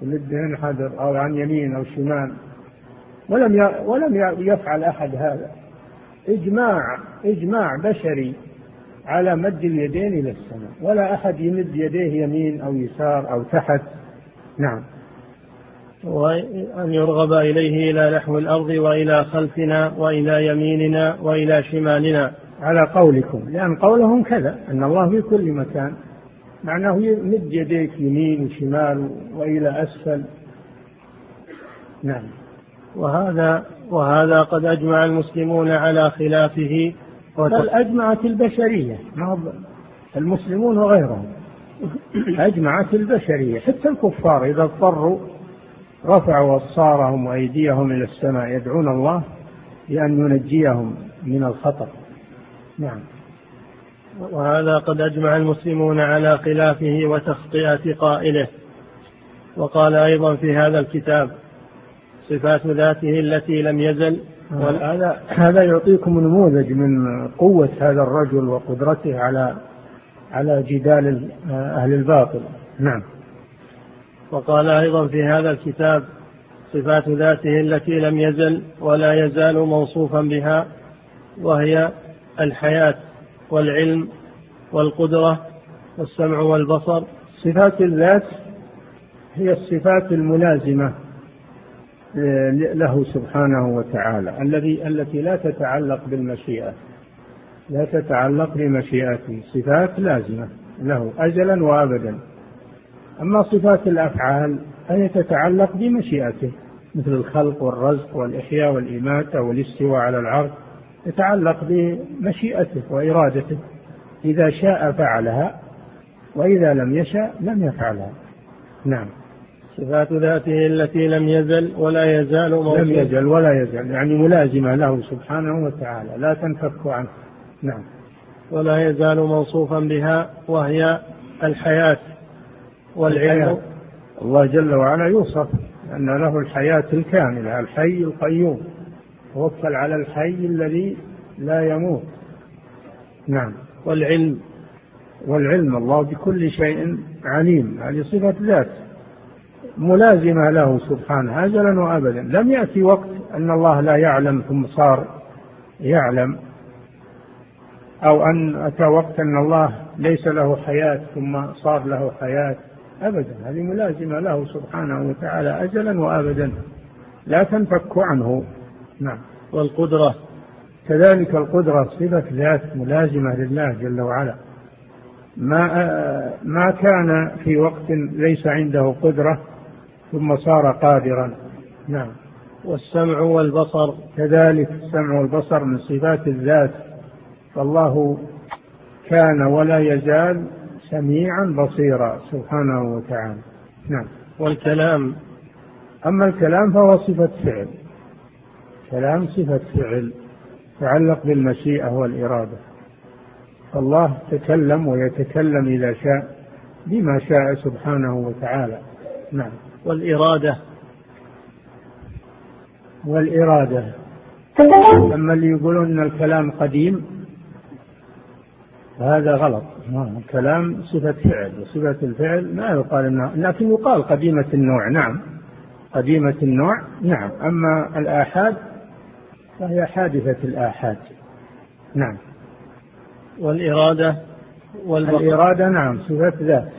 تمدهن حذر أو عن يمين أو شمال. ولم ولم يفعل أحد هذا. إجماع إجماع بشري على مد اليدين إلى السماء. ولا أحد يمد يديه يمين أو يسار أو تحت. نعم. وأن يرغب إليه إلى نحو الأرض وإلى خلفنا وإلى يميننا وإلى شمالنا. على قولكم لأن قولهم كذا أن الله في كل مكان. معناه يمد يديك يمين وشمال وإلى أسفل. نعم. وهذا وهذا قد أجمع المسلمون على خلافه. بل أجمعت البشرية المسلمون وغيرهم. أجمعت البشرية حتى الكفار إذا اضطروا رفعوا أبصارهم وأيديهم إلى السماء يدعون الله بأن ينجيهم من الخطر. نعم. وهذا قد أجمع المسلمون على خلافه وتخطئة قائله. وقال أيضا في هذا الكتاب صفات ذاته التي لم يزل. هذا هذا يعطيكم نموذج من قوة هذا الرجل وقدرته على على جدال أهل الباطل. نعم. وقال أيضا في هذا الكتاب صفات ذاته التي لم يزل ولا يزال موصوفا بها وهي الحياة والعلم والقدرة والسمع والبصر. صفات الذات هي الصفات الملازمة له سبحانه وتعالى الذي التي لا تتعلق بالمشيئة لا تتعلق بمشيئته صفات لازمة له أجلا وأبدا. أما صفات الأفعال فهي تتعلق بمشيئته مثل الخلق والرزق والإحياء والإماتة والاستواء على العرش. تتعلق بمشيئته وإرادته. إذا شاء فعلها وإذا لم يشأ لم يفعلها. نعم. صفات ذاته التي لم يزل ولا يزال موصوفا لم يزل ولا يزال يعني ملازمة له سبحانه وتعالى لا تنفك عنه. نعم. ولا يزال موصوفا بها وهي الحياة والعلم. الله جل وعلا يوصف أن له الحياة الكاملة الحي القيوم. توكل على الحي الذي لا يموت. نعم. والعلم والعلم الله بكل شيء عليم هذه صفة ذات ملازمة له سبحانه أجلا وأبدا. لم يأتي وقت أن الله لا يعلم ثم صار يعلم أو أن أتى وقت أن الله ليس له حياة ثم صار له حياة. أبدا. هذه ملازمة له سبحانه وتعالى أجلا وأبدا. لا تنفك عنه. نعم. والقدرة. كذلك القدرة صفة ذات ملازمة لله جل وعلا. ما ما كان في وقت ليس عنده قدرة ثم صار قادرا. نعم. والسمع والبصر. كذلك السمع والبصر من صفات الذات. فالله كان ولا يزال سميعا بصيرا سبحانه وتعالى. نعم. والكلام. أما الكلام فهو صفة فعل. كلام صفة فعل تعلق بالمشيئة والإرادة. فالله تكلم ويتكلم إذا شاء بما شاء سبحانه وتعالى. نعم. والإرادة. والإرادة. لما اللي يقولون أن الكلام قديم هذا غلط. الكلام صفة فعل وصفة الفعل ما يقال إنها لكن يقال قديمة النوع. نعم قديمة النوع. نعم أما الآحاد فهي حادثة الآحاد. نعم. والإرادة والبقاء. الإرادة نعم صفة ذات.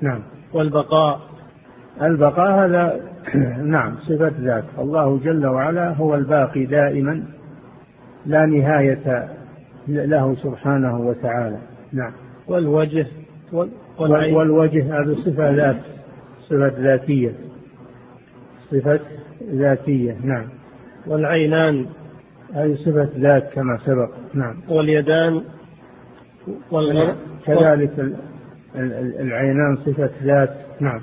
نعم. والبقاء. البقاء هذا نعم صفة ذات. الله جل وعلا هو الباقي دائما لا نهاية له سبحانه وتعالى. نعم. والوجه والعين. والوجه هذه صفة ذات صفة ذاتية. صفة ذاتية نعم. والعينان هذه صفة ذات كما سبق. نعم. واليدان والغضب كذلك العينان صفة ذات. نعم.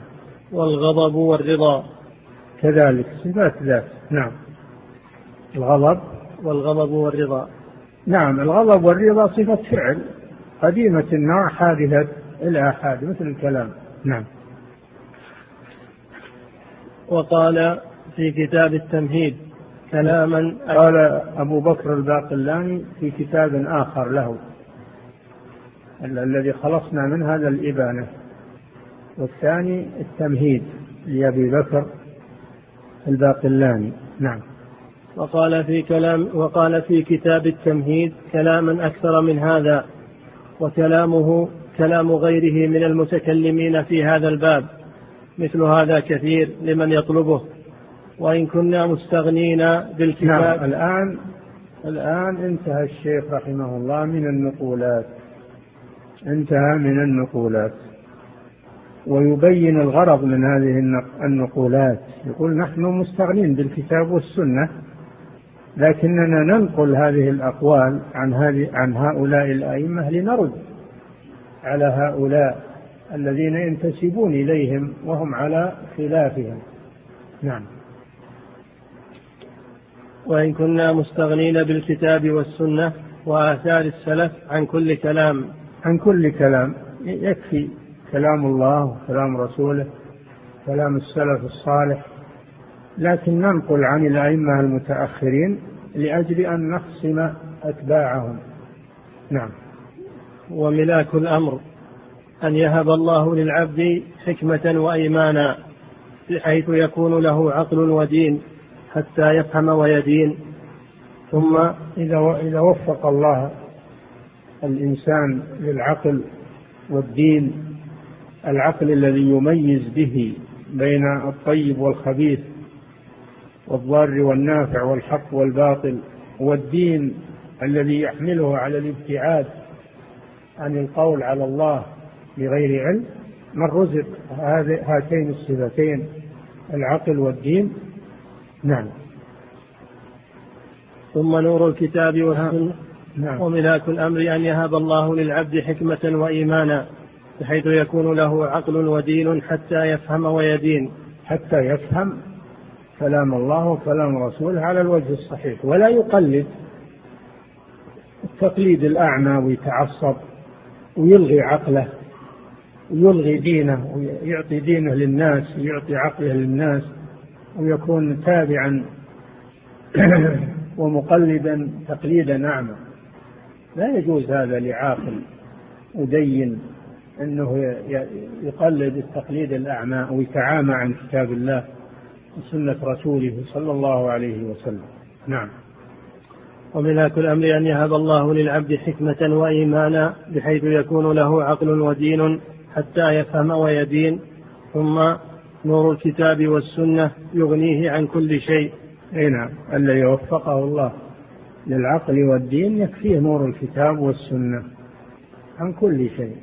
والغضب والرضا. كذلك صفات ذات. نعم. الغضب. والغضب والرضا. نعم. الغضب والرضا صفة فعل. قديمة النوع حادثة الآحاد مثل الكلام. نعم. وقال في كتاب التمهيد كلاما قال أبو بكر الباقلاني في كتاب آخر له الذي خلصنا من هذا الإبانة. والثاني التمهيد لأبي بكر الباقلاني. نعم. وقال في كلام وقال في كتاب التمهيد كلاما أكثر من هذا وكلامه كلام غيره من المتكلمين في هذا الباب مثل هذا كثير لمن يطلبه. وإن كنا مستغنين بالكتاب. نعم الآن الآن انتهى الشيخ رحمه الله من النقولات. انتهى من النقولات. ويبين الغرض من هذه النقولات. يقول نحن مستغنين بالكتاب والسنة لكننا ننقل هذه الأقوال عن هذه عن هؤلاء الأئمة لنرد على هؤلاء الذين ينتسبون إليهم وهم على خلافهم. نعم. وإن كنا مستغنين بالكتاب والسنة وآثار السلف عن كل كلام. عن كل كلام. يكفي كلام الله وكلام رسوله كلام السلف الصالح. لكن ننقل عن الأئمة المتأخرين لأجل أن نخصم أتباعهم. نعم. وملاك الأمر أن يهب الله للعبد حكمة وإيمانا بحيث يكون له عقل ودين. حتى يفهم ويدين ثم إذا إذا وفق الله الإنسان للعقل والدين العقل الذي يميز به بين الطيب والخبيث والضار والنافع والحق والباطل والدين الذي يحمله على الابتعاد عن القول على الله بغير علم من رزق. هاتين الصفتين العقل والدين. نعم. ثم نور الكتاب والسنة. نعم. وملاك الأمر أن يهب الله للعبد حكمة وإيمانا بحيث يكون له عقل ودين حتى يفهم ويدين. حتى يفهم كلام الله وكلام رسوله على الوجه الصحيح. ولا يقلد. التقليد الأعمى ويتعصب ويلغي عقله ويلغي دينه ويعطي دينه للناس ويعطي عقله للناس. ويكون تابعا ومقلدا تقليدا أعمى. لا يجوز هذا لعاقل مدين أنه يقلد التقليد الأعمى ويتعامى عن كتاب الله وسنة رسوله صلى الله عليه وسلم. نعم. وملاك الأمر أن يهب الله للعبد حكمة وإيمانا بحيث يكون له عقل ودين حتى يفهم ويدين ثم نور الكتاب والسنة يغنيه عن كل شيء. أي نعم. الذي وفقه الله للعقل والدين يكفيه نور الكتاب والسنة عن كل شيء.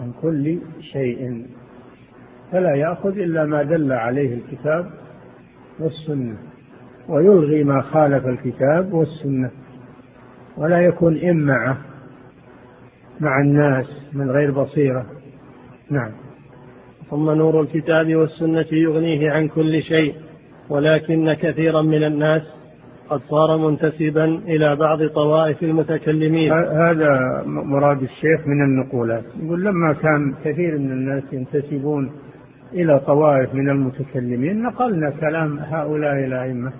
عن كل شيء. فلا يأخذ إلا ما دل عليه الكتاب والسنة ويلغي ما خالف الكتاب والسنة ولا يكون إمعة مع الناس من غير بصيرة. نعم. ثم نور الكتاب والسنة يغنيه عن كل شيء ولكن كثيرا من الناس قد صار منتسبا إلى بعض طوائف المتكلمين. هذا مراد الشيخ من النقولات. يقول لما كان كثير من الناس ينتسبون إلى طوائف من المتكلمين نقلنا كلام هؤلاء الأئمة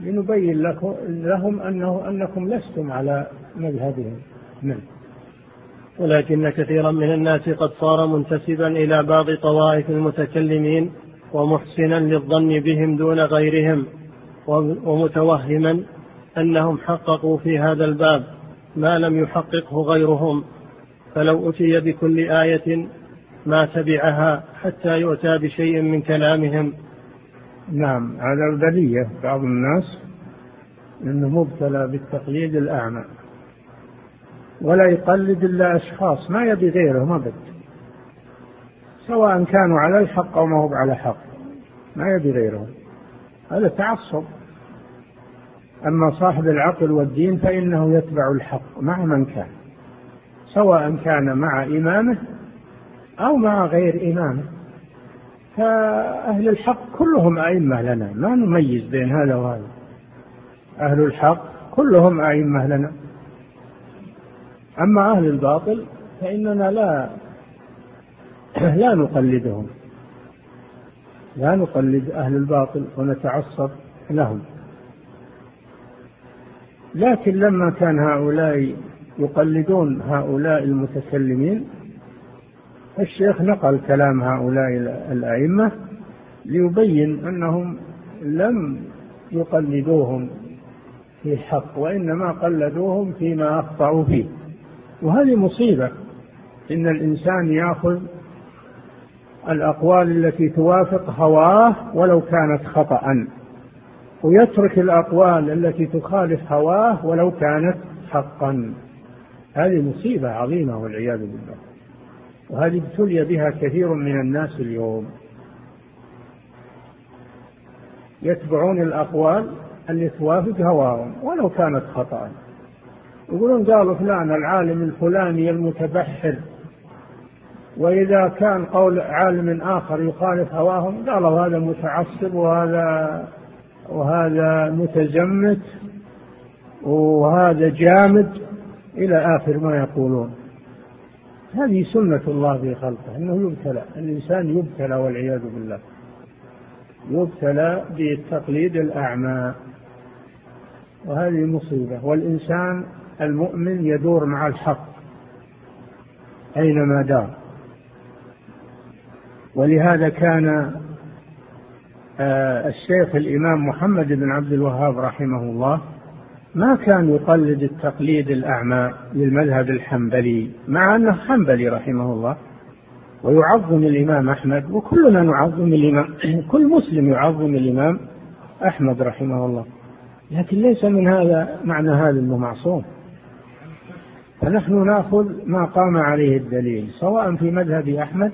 لنبين لكم لهم أنه أنكم لستم على مذهبهم. نعم. ولكن كثيرا من الناس قد صار منتسبا إلى بعض طوائف المتكلمين ومحسنا للظن بهم دون غيرهم ومتوهما أنهم حققوا في هذا الباب ما لم يحققه غيرهم. فلو أتي بكل آية ما تبعها حتى يؤتى بشيء من كلامهم. نعم هذا البلية بعض الناس إنه مبتلى بالتقليد الأعمى. ولا يقلد إلا أشخاص ما يبي غيرهم أبد. سواء كانوا على الحق أو ما هو على حق ما يبي غيرهم. هذا تعصب. أما صاحب العقل والدين فإنه يتبع الحق مع من كان. سواء كان مع إمامه أو مع غير إمامه. فأهل الحق كلهم أئمة لنا ما نميز بين هذا وهذا. أهل الحق كلهم أئمة لنا. أما أهل الباطل فإننا لا لا نقلدهم. لا نقلد أهل الباطل ونتعصب لهم. لكن لما كان هؤلاء يقلدون هؤلاء المتكلمين الشيخ نقل كلام هؤلاء الأئمة ليبين أنهم لم يقلدوهم في الحق وإنما قلدوهم فيما أخطأوا فيه. وهذه مصيبة. إن الإنسان يأخذ الأقوال التي توافق هواه ولو كانت خطأ ويترك الأقوال التي تخالف هواه ولو كانت حقا. هذه مصيبة عظيمة والعياذ بالله. وهذه ابتلي بها كثير من الناس اليوم. يتبعون الأقوال التي توافق هواهم ولو كانت خطأ. يقولون قالوا فلان العالم الفلاني المتبحر وإذا كان قول عالم آخر يخالف هواهم قالوا هذا متعصب وهذا وهذا متزمت وهذا جامد إلى آخر ما يقولون. هذه سنة الله في خلقه أنه يبتلى الإنسان يبتلى والعياذ بالله. يبتلى بالتقليد الأعمى وهذه مصيبة. والإنسان المؤمن يدور مع الحق أينما دار. ولهذا كان آه، الشيخ الإمام محمد بن عبد الوهاب رحمه الله ما كان يقلد التقليد الأعمى للمذهب الحنبلي مع أنه حنبلي رحمه الله ويعظم الإمام أحمد وكلنا نعظم الإمام كل مسلم يعظم الإمام أحمد رحمه الله. لكن ليس من هذا معنى هذا أنه معصوم فنحن ناخذ ما قام عليه الدليل سواء في مذهب أحمد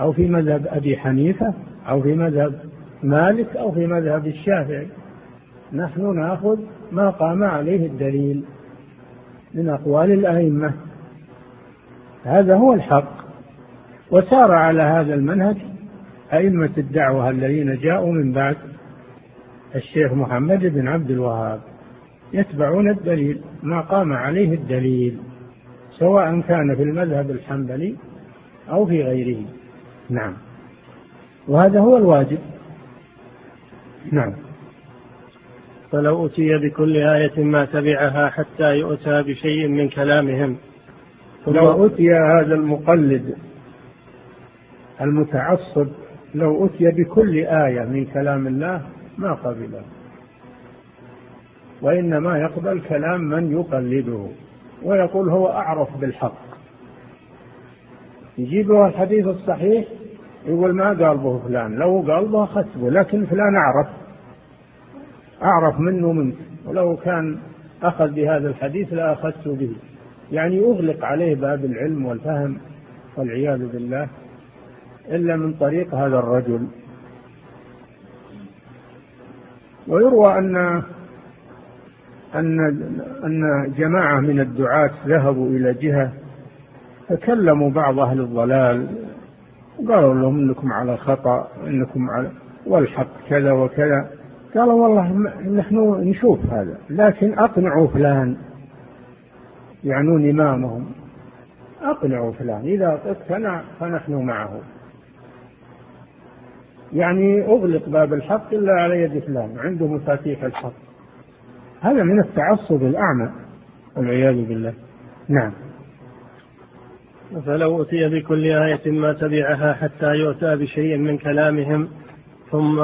أو في مذهب أبي حنيفة أو في مذهب مالك أو في مذهب الشافعي. نحن ناخذ ما قام عليه الدليل من أقوال الأئمة. هذا هو الحق. وسار على هذا المنهج أئمة الدعوة الذين جاءوا من بعد الشيخ محمد بن عبد الوهاب يتبعون الدليل. ما قام عليه الدليل سواء كان في المذهب الحنبلي أو في غيره. نعم. وهذا هو الواجب. نعم. فلو أتي بكل آية ما تبعها حتى يؤتى بشيء من كلامهم. لو أتي هذا المقلد المتعصب لو أتي بكل آية من كلام الله ما قبله. وإنما يقبل كلام من يقلده ويقول هو أعرف بالحق. يجيب له الحديث الصحيح يقول ما قال به فلان لو قال به أخذت به لكن فلان أعرف أعرف منه منك. ولو كان أخذ بهذا الحديث لأخذت به. يعني أغلق عليه باب العلم والفهم والعياذ بالله إلا من طريق هذا الرجل. ويروى أن أن أن جماعة من الدعاة ذهبوا إلى جهة فكلموا بعض أهل الضلال وقالوا لهم إنكم على خطأ إنكم على والحق كذا وكذا. قالوا والله نحن نشوف هذا لكن أقنعوا فلان يعنون إمامهم. أقنعوا فلان إذا اقتنع فنحن معه. يعني أغلق باب الحق إلا على يد فلان عنده مفاتيح الحق. هذا من التعصب الأعمى والعياذ بالله. نعم. فلو أتي بكل آية ما تبعها حتى يؤتى بشيء من كلامهم ثم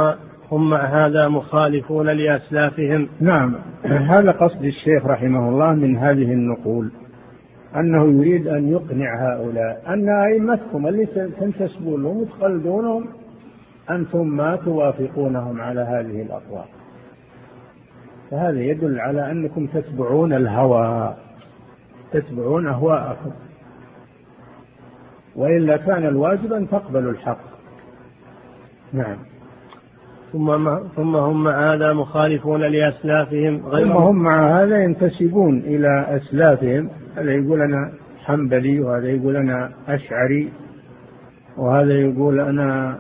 هم مع هذا مخالفون لأسلافهم. نعم. هذا قصد الشيخ رحمه الله من هذه النقول أنه يريد أن يقنع هؤلاء أن أئمتكم اللي تنتسبون لهم وتقلدونهم أنتم ما توافقونهم على هذه الأقوال. فهذا يدل على أنكم تتبعون الهوى تتبعون أهواءكم. وإلا كان الواجب أن تقبلوا الحق. نعم. ثم ثم هم مع هذا مخالفون لأسلافهم غير ثم هم مع هذا ينتسبون إلى أسلافهم. هذا يقول أنا حنبلي وهذا يقول أنا أشعري وهذا يقول أنا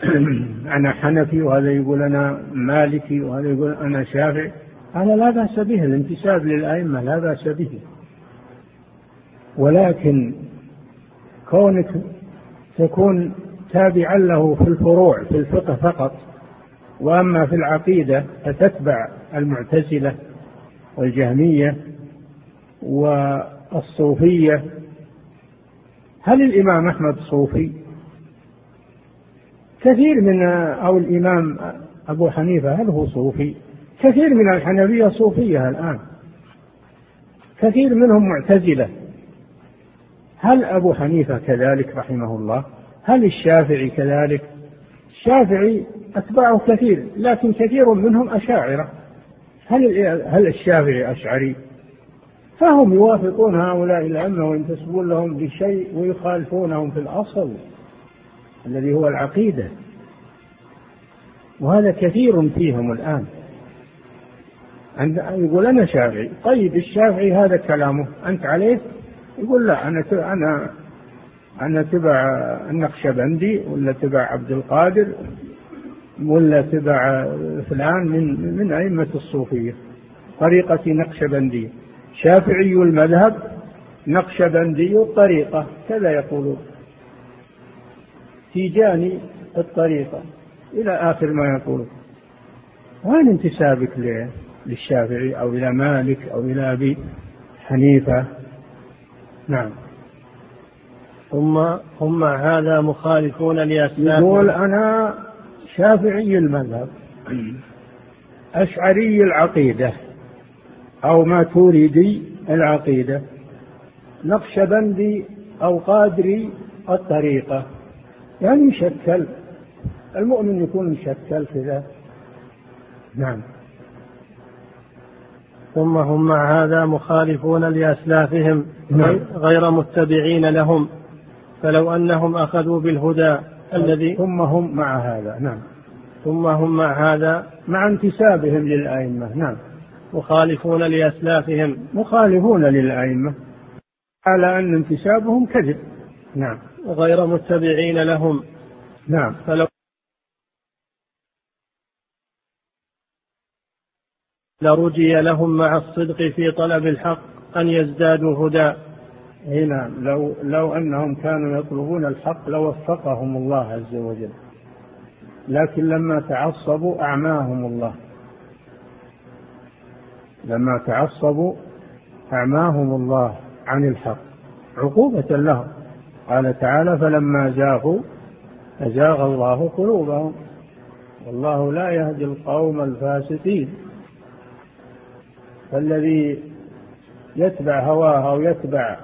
أنا حنفي وهذا يقول أنا مالكي وهذا يقول أنا شافعي. هذا لا بأس به الانتساب للأئمة لا بأس به. ولكن كونك تكون تابعا له في الفروع في الفقه فقط وأما في العقيدة فتتبع المعتزلة والجهمية والصوفية. هل الإمام أحمد صوفي؟ كثير من أو الإمام أبو حنيفة هل هو صوفي؟ كثير من الحنفية صوفية الآن. كثير منهم معتزلة. هل أبو حنيفة كذلك رحمه الله؟ هل الشافعي كذلك؟ الشافعي أتباعه كثير لكن كثير منهم أشاعرة. هل هل الشافعي أشعري؟ فهم يوافقون هؤلاء الأئمة وينتسبون لهم بشيء ويخالفونهم في الأصل. الذي هو العقيدة. وهذا كثير فيهم الآن. يقول أنا شافعي. طيب الشافعي هذا كلامه. أنت عليه؟ يقول لا أنا أنا أنا تبع النقشبندي ولا تبع عبد القادر ولا تبع فلان من من أئمة الصوفية. طريقة نقشبندية. شافعي المذهب نقشبندي الطريقة كذا يقولون. تيجاني الطريقة. إلى آخر ما يقول وين انتسابك للشافعي أو إلى مالك أو إلى أبي حنيفة؟ نعم. ثم هم هذا مخالفون لأسلافهم يقول أنا شافعي المذهب أشعري العقيدة أو ما تريدي العقيدة نقشبندي أو قادري الطريقة. يعني مشكل المؤمن يكون مشكل كذا نعم. ثم هم مع هذا مخالفون لأسلافهم نعم. غير متبعين لهم. فلو أنهم أخذوا بالهدى الذي ثم هم مع هذا نعم. ثم هم مع هذا مع انتسابهم للأئمة نعم. مخالفون لأسلافهم. مخالفون للأئمة على أن انتسابهم كذب نعم. غير متبعين لهم. نعم. فلو لرجي لهم مع الصدق في طلب الحق أن يزدادوا هدى. إي نعم. لو لو أنهم كانوا يطلبون الحق لوفقهم الله عز وجل. لكن لما تعصبوا أعماهم الله. لما تعصبوا أعماهم الله عن الحق. عقوبة لهم. قال تعالى فلما زاغوا أزاغ الله قلوبهم. والله لا يهدي القوم الفاسقين. فالذي يتبع هواه أو يتبع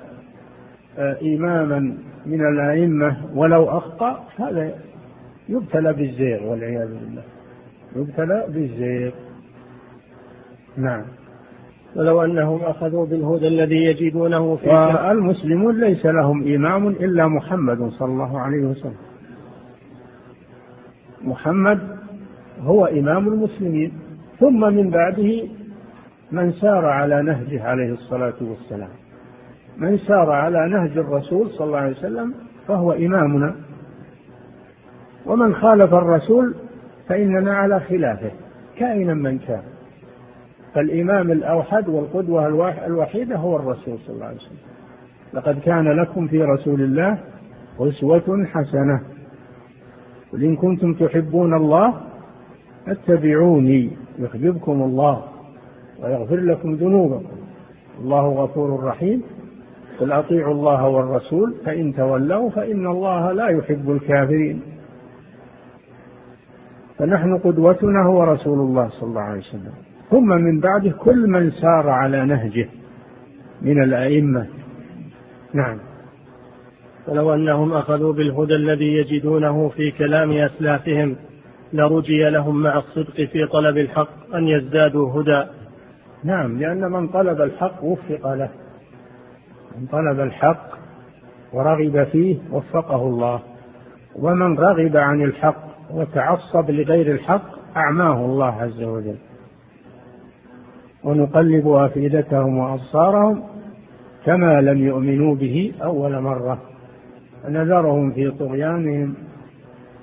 آه، إماما من الأئمة ولو أخطأ هذا يبتلى بالزيغ والعياذ بالله. يبتلى بالزيغ. نعم. ولو أنهم أخذوا بالهدى الذي يجدونه في والمسلمون ليس لهم إمام إلا محمد صلى الله عليه وسلم. محمد هو إمام المسلمين. ثم من بعده من سار على نهجه عليه الصلاة والسلام. من سار على نهج الرسول صلى الله عليه وسلم فهو إمامنا. ومن خالف الرسول فإننا على خلافه كائنا من كان. فالإمام الأوحد والقدوة الوحيدة هو الرسول صلى الله عليه وسلم. لقد كان لكم في رسول الله أسوة حسنة. قل إن كنتم تحبون الله اتبعوني يحببكم الله ويغفر لكم ذنوبكم. الله غفور رحيم. قل أطيعوا الله والرسول فإن تولوا فإن الله لا يحب الكافرين. فنحن قدوتنا هو رسول الله صلى الله عليه وسلم. ثم من بعده كل من سار على نهجه من الأئمة. نعم. ولو أنهم أخذوا بالهدى الذي يجدونه في كلام أسلافهم لرجي لهم مع الصدق في طلب الحق أن يزدادوا هدى. نعم لأن من طلب الحق وفق له. من طلب الحق ورغب فيه وفقه الله. ومن رغب عن الحق وتعصب لغير الحق أعماه الله عز وجل. ونقلب أفئدتهم وأبصارهم كما لم يؤمنوا به أول مرة. ونذرهم في طغيانهم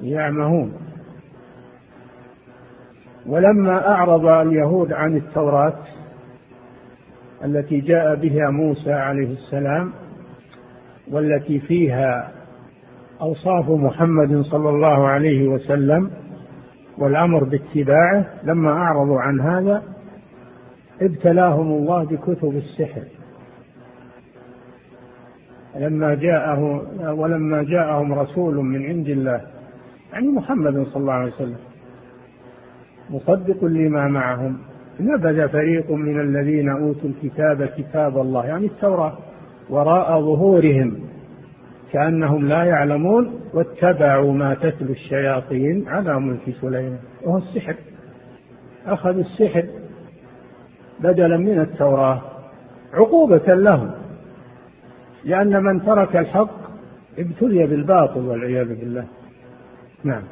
يعمهون. ولما أعرض اليهود عن التوراة التي جاء بها موسى عليه السلام والتي فيها أوصاف محمد صلى الله عليه وسلم والأمر باتباعه لما أعرضوا عن هذا ابتلاهم الله بكتب السحر. لما جاءه ولما جاءهم رسول من عند الله يعني محمد صلى الله عليه وسلم مصدق لما معهم. نبذ فريق من الذين أوتوا الكتاب كتاب الله؟ يعني التوراة وراء ظهورهم كأنهم لا يعلمون واتبعوا ما تتلو الشياطين على ملك سليمان. وهو السحر. أخذوا السحر. بدلا من التوراة عقوبة لهم لأن من ترك الحق ابتلي بالباطل والعياذ بالله. نعم.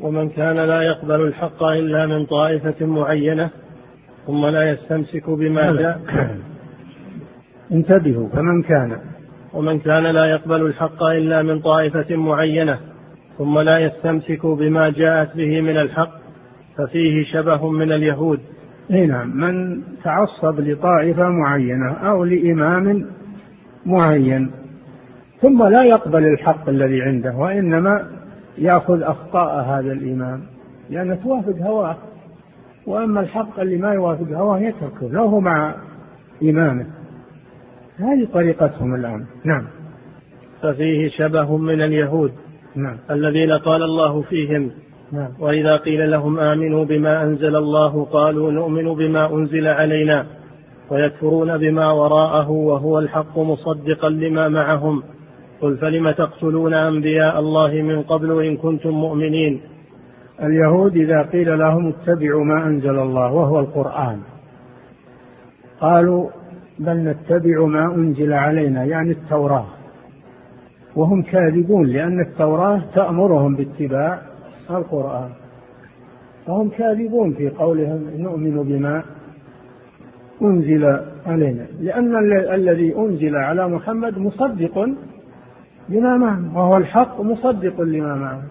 ومن كان لا يقبل الحق إلا من طائفة معينة ثم لا يستمسك بما جاء. انتبهوا فمن كان. ومن كان لا يقبل الحق إلا من طائفة معينة ثم لا يستمسك بما جاءت به من الحق ففيه شبه من اليهود. إي نعم. من تعصب لطائفة معينة أو لإمام معين ثم لا يقبل الحق الذي عنده وإنما يأخذ أخطاء هذا الإمام لأن توافق هواه. وأما الحق اللي ما يوافق هواه يتركه له مع إمامه. هذه طريقتهم الآن. نعم. ففيه شبه من اليهود. نعم. الذين قال الله فيهم نعم. وإذا قيل لهم آمنوا بما أنزل الله قالوا نؤمن بما أنزل علينا ويكفرون بما وراءه وهو الحق مصدقا لما معهم. قل فلم تقتلون أنبياء الله من قبل إن كنتم مؤمنين؟ اليهود إذا قيل لهم اتبعوا ما أنزل الله وهو القرآن قالوا بل نتبع ما أنزل علينا يعني التوراة. وهم كاذبون لأن التوراة تأمرهم باتباع القرآن. فهم كاذبون في قولهم نؤمن بما أنزل علينا. لأن الذي أنزل على محمد مصدق بما معه وهو الحق مصدق لما معه.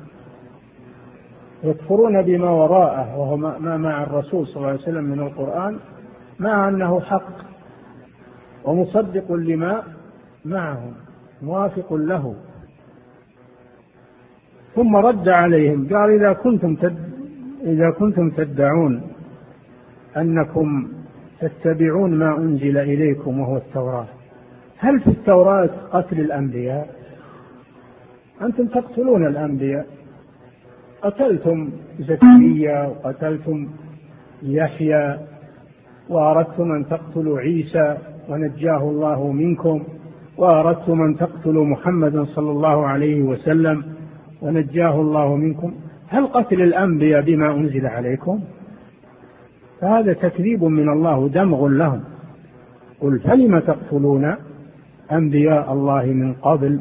يكفرون بما وراءه وهو ما مع الرسول صلى الله عليه وسلم من القرآن مع أنه حق ومصدق لما معهم موافق له. ثم رد عليهم قال إذا كنتم تد... إذا كنتم تدعون أنكم تتبعون ما أنزل إليكم وهو التوراة هل في التوراة قتل الأنبياء؟ أنتم تقتلون الأنبياء. قتلتم زكريا وقتلتم يحيى وأردتم أن تقتلوا عيسى ونجاه الله منكم وأردتم أن تقتلوا محمدا صلى الله عليه وسلم. ونجاه الله منكم. هل قتل الأنبياء بما أنزل عليكم؟ فهذا تكذيب من الله ودمغ لهم. قل فلم تقتلون أنبياء الله من قبل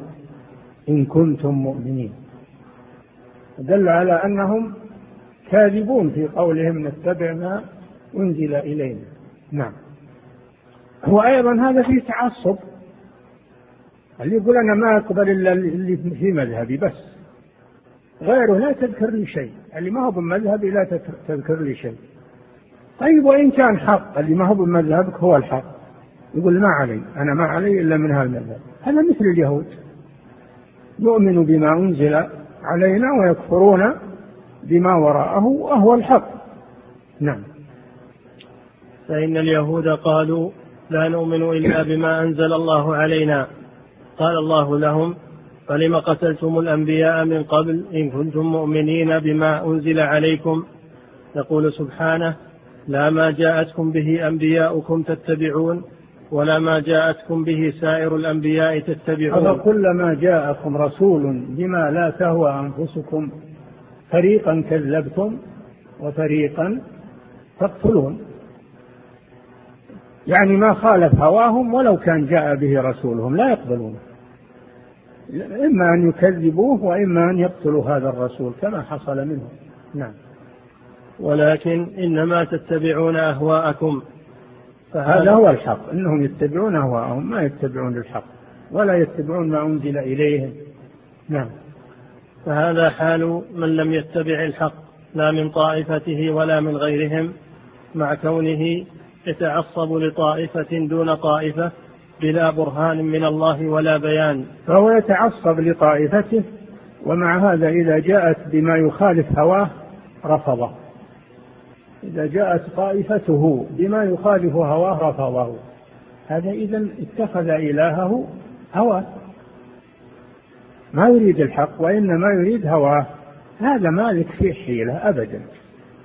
إن كنتم مؤمنين؟ دل على أنهم كاذبون في قولهم نتبع ما أنزل إلينا. نعم. وأيضا هذا فيه تعصب. اللي يقول أنا ما أقبل إلا اللي في مذهبي بس. غيره لا تذكر لي شيء اللي ما هو بمذهبي لا تذكر لي شيء. طيب وإن كان حق اللي ما هو بمذهبك هو الحق. يقول ما علي أنا ما علي إلا من هذا المذهب. هذا مثل اليهود. يؤمن بما أنزل علينا ويكفرون بما وراءه وهو الحق. نعم. فإن اليهود قالوا لا نؤمن إلا بما أنزل الله علينا. قال الله لهم فلم قتلتم الأنبياء من قبل إن كنتم مؤمنين بما أنزل عليكم؟ يقول سبحانه لا ما جاءتكم به أنبياؤكم تتبعون ولا ما جاءتكم به سائر الأنبياء تتبعون. كلما جاءكم رسول بما لا تهوى أنفسكم. فريقا كذبتم وفريقا تقتلون. يعني ما خالف هواهم ولو كان جاء به رسولهم لا يقبلونه إما أن يكذبوه وإما أن يقتلوا هذا الرسول كما حصل منهم. نعم. ولكن إنما تتبعون أهواءكم. فهذا هو الحق. إنهم يتبعون أهواءهم ما يتبعون الحق. ولا يتبعون ما أنزل إليهم. نعم. فهذا حال من لم يتبع الحق لا من طائفته ولا من غيرهم مع كونه يتعصب لطائفة دون طائفة بلا برهان من الله ولا بيان. فهو يتعصب لطائفته ومع هذا إذا جاءت بما يخالف هواه رفضه. إذا جاءت طائفته بما يخالف هواه رفضه. هذا إذا اتخذ إلهه هواه. ما يريد الحق وإنما يريد هواه. هذا مالك فيه حيلة أبدا.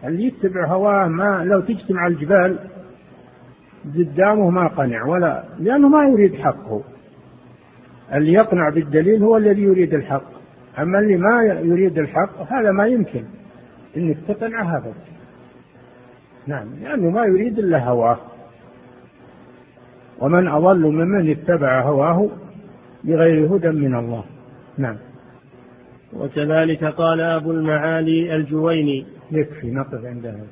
اللي يتبع هواه ما لو تجتمع الجبال قدامه ما قنع ولا لأنه ما يريد حقه. اللي يقنع بالدليل هو الذي يريد الحق. أما اللي ما يريد الحق هذا ما يمكن. إنك تقنعه أبدا نعم لأنه ما يريد إلا هواه. ومن أضل ممن اتبع هواه بغير هدى من الله. نعم. وكذلك قال أبو المعالي الجويني. يكفي نقف عند هذا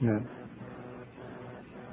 نعم.